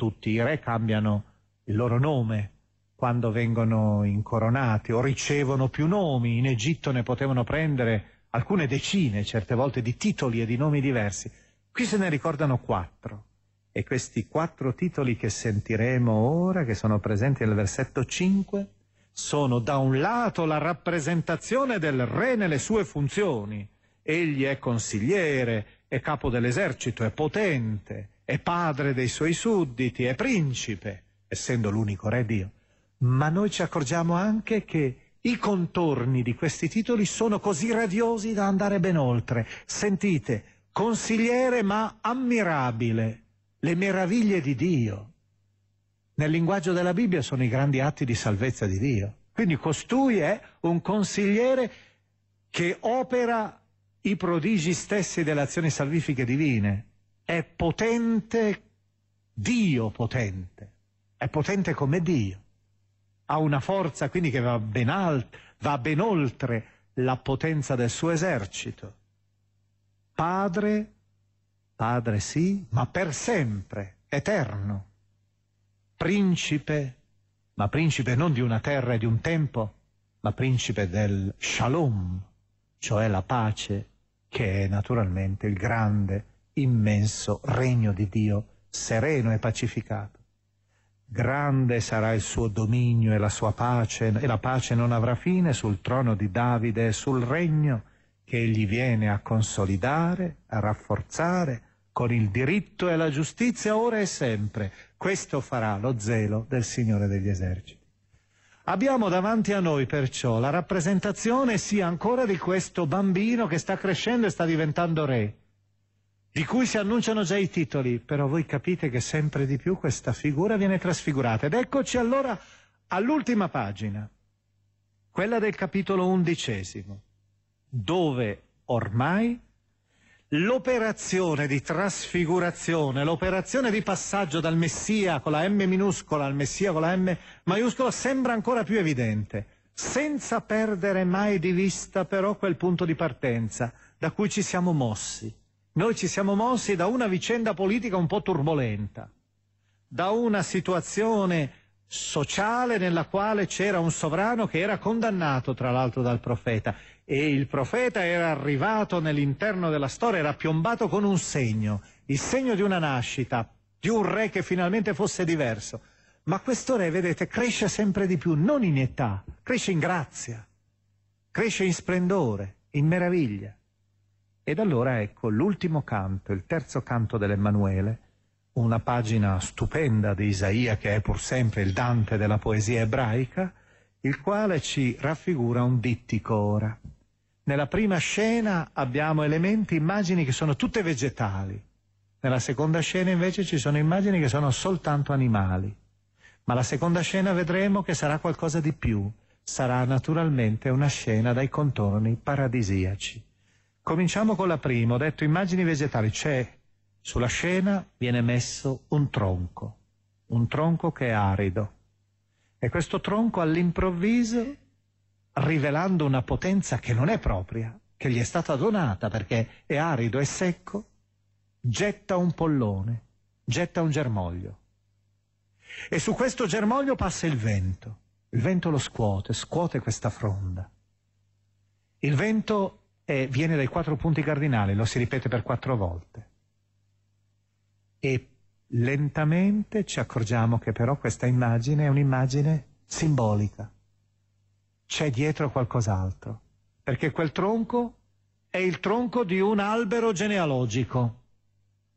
Tutti i re cambiano il loro nome quando vengono incoronati o ricevono più nomi. In Egitto ne potevano prendere alcune decine, certe volte, di titoli e di nomi diversi. Qui se ne ricordano quattro. E questi quattro titoli che sentiremo ora, che sono presenti nel versetto 5, sono da un lato la rappresentazione del re nelle sue funzioni. Egli è consigliere, è capo dell'esercito, è potente, è padre dei suoi sudditi, è principe, essendo l'unico re Dio. Ma noi ci accorgiamo anche che i contorni di questi titoli sono così radiosi da andare ben oltre. Sentite, consigliere ma ammirabile, le meraviglie di Dio. Nel linguaggio della Bibbia sono i grandi atti di salvezza di Dio. Quindi costui è un consigliere che opera i prodigi stessi delle azioni salvifiche divine. È potente, Dio potente, è potente come Dio. Ha una forza quindi che va ben, alt- va ben oltre la potenza del suo esercito. Padre, padre sì, ma per sempre, eterno. Principe, ma principe non di una terra e di un tempo, ma principe del shalom, cioè la pace, che è naturalmente il grande, immenso regno di Dio, sereno e pacificato. Grande sarà il suo dominio e la sua pace, e la pace non avrà fine sul trono di Davide e sul regno che egli viene a consolidare, a rafforzare, con il diritto e la giustizia ora e sempre. Questo farà lo zelo del Signore degli eserciti. Abbiamo davanti a noi perciò la rappresentazione sia ancora di questo bambino che sta crescendo e sta diventando re, di cui si annunciano già i titoli, però voi capite che sempre di più questa figura viene trasfigurata. Ed eccoci allora all'ultima pagina, quella del capitolo undicesimo, dove ormai l'operazione di trasfigurazione, l'operazione di passaggio dal Messia con la M minuscola al Messia con la M maiuscola sembra ancora più evidente, senza perdere mai di vista però quel punto di partenza da cui ci siamo mossi. Noi ci siamo mossi da una vicenda politica un po' turbolenta, da una situazione sociale nella quale c'era un sovrano che era condannato tra l'altro dal profeta e il profeta era arrivato nell'interno della storia, era piombato con un segno, il segno di una nascita, di un re che finalmente fosse diverso. Ma questo re, vedete, cresce sempre di più, non in età, cresce in grazia, cresce in splendore, in meraviglia. Ed allora ecco l'ultimo canto, il terzo canto dell'Emmanuele, una pagina stupenda di Isaia che è pur sempre il Dante della poesia ebraica, il quale ci raffigura un dittico ora. Nella prima scena abbiamo elementi, immagini che sono tutte vegetali. Nella seconda scena invece ci sono immagini che sono soltanto animali. Ma la seconda scena vedremo che sarà qualcosa di più. Sarà naturalmente una scena dai contorni paradisiaci. Cominciamo con la prima, ho detto immagini vegetali. C'è sulla scena viene messo un tronco, un tronco che è arido. E questo tronco all'improvviso rivelando una potenza che non è propria, che gli è stata donata perché è arido e secco, getta un pollone, getta un germoglio. E su questo germoglio passa il vento. Il vento lo scuote, scuote questa fronda. Il vento è, viene dai quattro punti cardinali, lo si ripete per quattro volte. E lentamente ci accorgiamo che però questa immagine è un'immagine simbolica c'è dietro qualcos'altro, perché quel tronco è il tronco di un albero genealogico.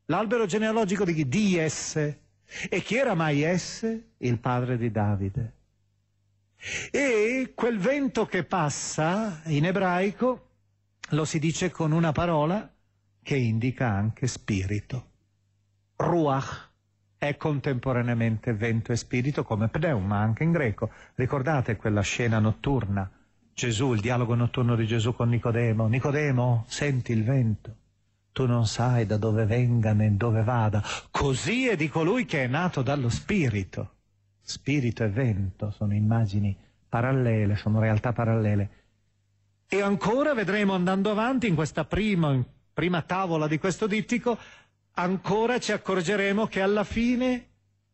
L'albero genealogico di chi? Di Esse. E chi era mai Esse? Il padre di Davide. E quel vento che passa in ebraico lo si dice con una parola che indica anche spirito. Ruach è contemporaneamente vento e spirito come pneuma anche in greco. Ricordate quella scena notturna? Gesù, il dialogo notturno di Gesù con Nicodemo. Nicodemo, senti il vento. Tu non sai da dove venga né dove vada. Così è di colui che è nato dallo spirito. Spirito e vento sono immagini parallele, sono realtà parallele. E ancora vedremo andando avanti in questa prima, prima tavola di questo dittico ancora ci accorgeremo che alla fine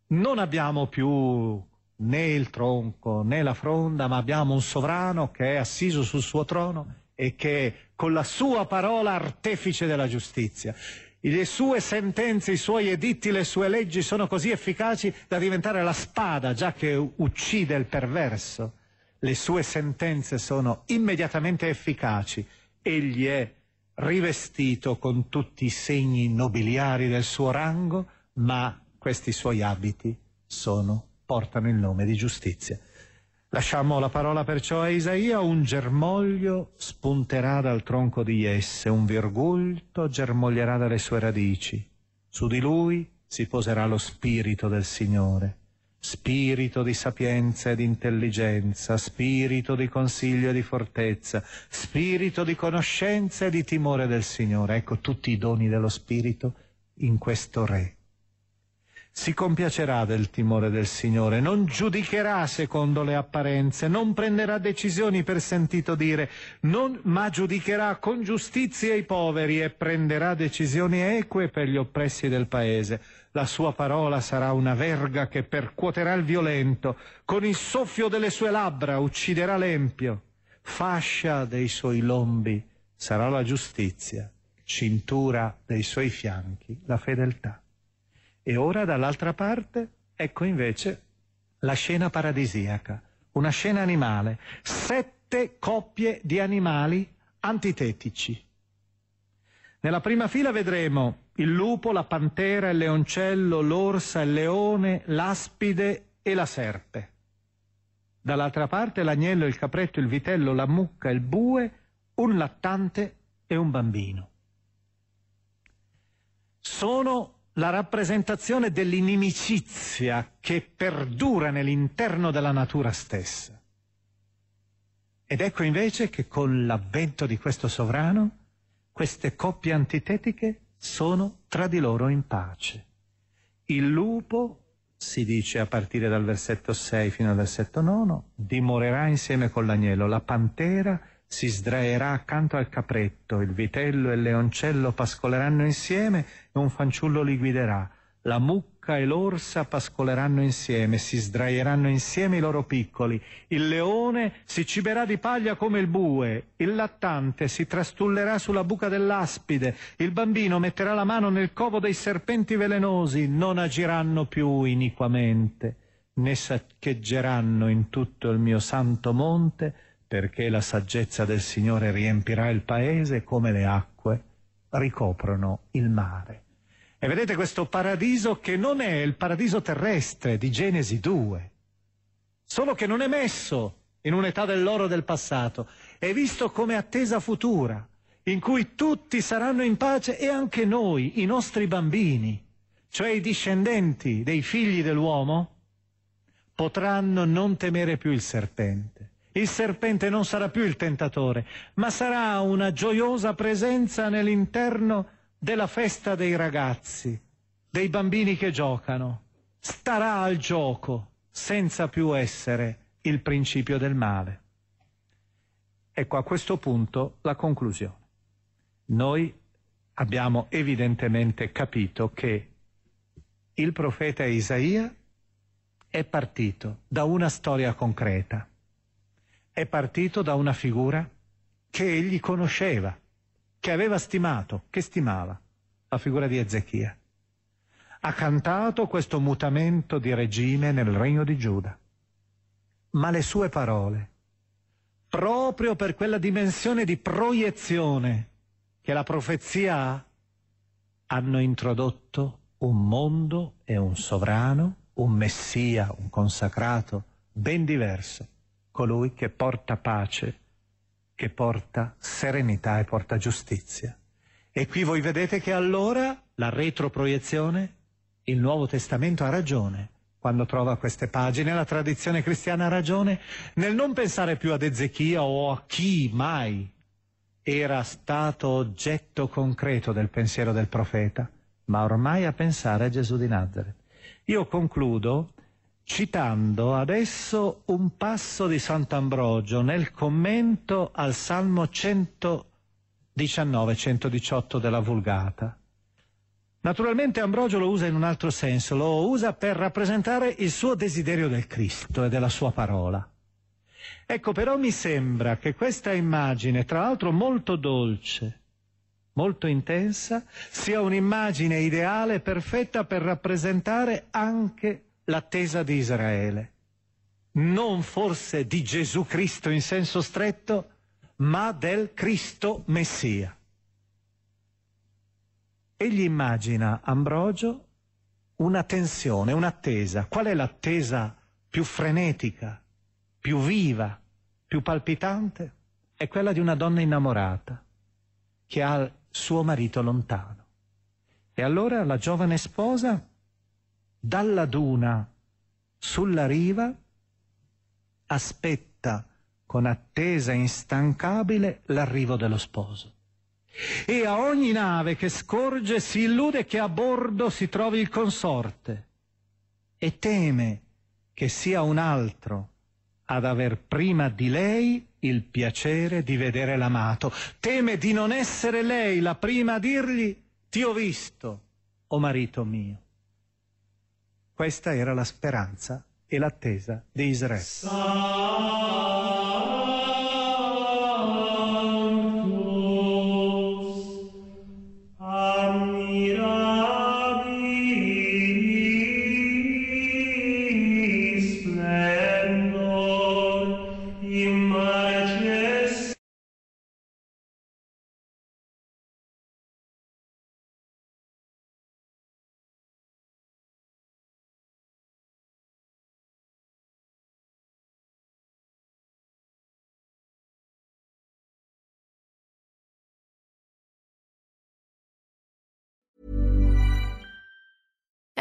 non abbiamo più né il tronco né la fronda, ma abbiamo un sovrano che è assiso sul suo trono e che con la sua parola artefice della giustizia. Le sue sentenze, i suoi editti, le sue leggi sono così efficaci da diventare la spada già che uccide il perverso. Le sue sentenze sono immediatamente efficaci. Egli è rivestito con tutti i segni nobiliari del suo rango, ma questi suoi abiti sono, portano il nome di giustizia. Lasciamo la parola perciò a Isaia, un germoglio spunterà dal tronco di Jesse, un virgulto germoglierà dalle sue radici. Su di lui si poserà lo spirito del Signore, spirito di sapienza e di intelligenza, spirito di consiglio e di fortezza, spirito di conoscenza e di timore del Signore. Ecco tutti i doni dello spirito in questo Re si compiacerà del timore del Signore, non giudicherà secondo le apparenze, non prenderà decisioni per sentito dire, non, ma giudicherà con giustizia i poveri e prenderà decisioni eque per gli oppressi del paese. La sua parola sarà una verga che percuoterà il violento, con il soffio delle sue labbra ucciderà l'empio. Fascia dei suoi lombi sarà la giustizia, cintura dei suoi fianchi la fedeltà. E ora dall'altra parte, ecco invece la scena paradisiaca, una scena animale, sette coppie di animali antitetici. Nella prima fila vedremo il lupo, la pantera, il leoncello, l'orsa, il leone, l'aspide e la serpe. Dall'altra parte l'agnello, il capretto, il vitello, la mucca, il bue, un lattante e un bambino. Sono la rappresentazione dell'inimicizia che perdura nell'interno della natura stessa. Ed ecco invece che con l'avvento di questo sovrano, queste coppie antitetiche sono tra di loro in pace. Il lupo, si dice a partire dal versetto 6 fino al versetto 9, dimorerà insieme con l'agnello, la pantera si sdraierà accanto al capretto, il vitello e il leoncello pascoleranno insieme e un fanciullo li guiderà. La mucca e l'orsa pascoleranno insieme, si sdraieranno insieme i loro piccoli. Il leone si ciberà di paglia come il bue, il lattante si trastullerà sulla buca dell'aspide, il bambino metterà la mano nel covo dei serpenti velenosi, non agiranno più iniquamente, né saccheggeranno in tutto il mio santo monte, perché la saggezza del Signore riempirà il paese come le acque ricoprono il mare. E vedete questo paradiso che non è il paradiso terrestre di Genesi 2, solo che non è messo in un'età dell'oro del passato, è visto come attesa futura, in cui tutti saranno in pace e anche noi, i nostri bambini, cioè i discendenti dei figli dell'uomo, potranno non temere più il serpente. Il serpente non sarà più il tentatore, ma sarà una gioiosa presenza nell'interno della festa dei ragazzi, dei bambini che giocano. Starà al gioco senza più essere il principio del male. Ecco a questo punto la conclusione. Noi abbiamo evidentemente capito che il profeta Isaia è partito da una storia concreta è partito da una figura che egli conosceva, che aveva stimato, che stimava, la figura di Ezechia. Ha cantato questo mutamento di regime nel regno di Giuda. Ma le sue parole, proprio per quella dimensione di proiezione che la profezia ha, hanno introdotto un mondo e un sovrano, un messia, un consacrato ben diverso colui che porta pace, che porta serenità e porta giustizia. E qui voi vedete che allora la retroproiezione, il Nuovo Testamento ha ragione quando trova queste pagine, la tradizione cristiana ha ragione nel non pensare più ad Ezechia o a chi mai era stato oggetto concreto del pensiero del profeta, ma ormai a pensare a Gesù di Nazareth. Io concludo citando adesso un passo di Sant'Ambrogio nel commento al Salmo 119-118 della Vulgata. Naturalmente Ambrogio lo usa in un altro senso, lo usa per rappresentare il suo desiderio del Cristo e della sua parola. Ecco, però mi sembra che questa immagine, tra l'altro molto dolce, molto intensa, sia un'immagine ideale, perfetta per rappresentare anche l'attesa di Israele, non forse di Gesù Cristo in senso stretto, ma del Cristo Messia. Egli immagina Ambrogio una tensione, un'attesa. Qual è l'attesa più frenetica, più viva, più palpitante? È quella di una donna innamorata che ha il suo marito lontano. E allora la giovane sposa, dalla duna sulla riva, aspetta con attesa instancabile l'arrivo dello sposo. E a ogni nave che scorge si illude che a bordo si trovi il consorte e teme che sia un altro ad aver prima di lei il piacere di vedere l'amato. Teme di non essere lei la prima a dirgli ti ho visto, o oh marito mio. Questa era la speranza e l'attesa di Israele.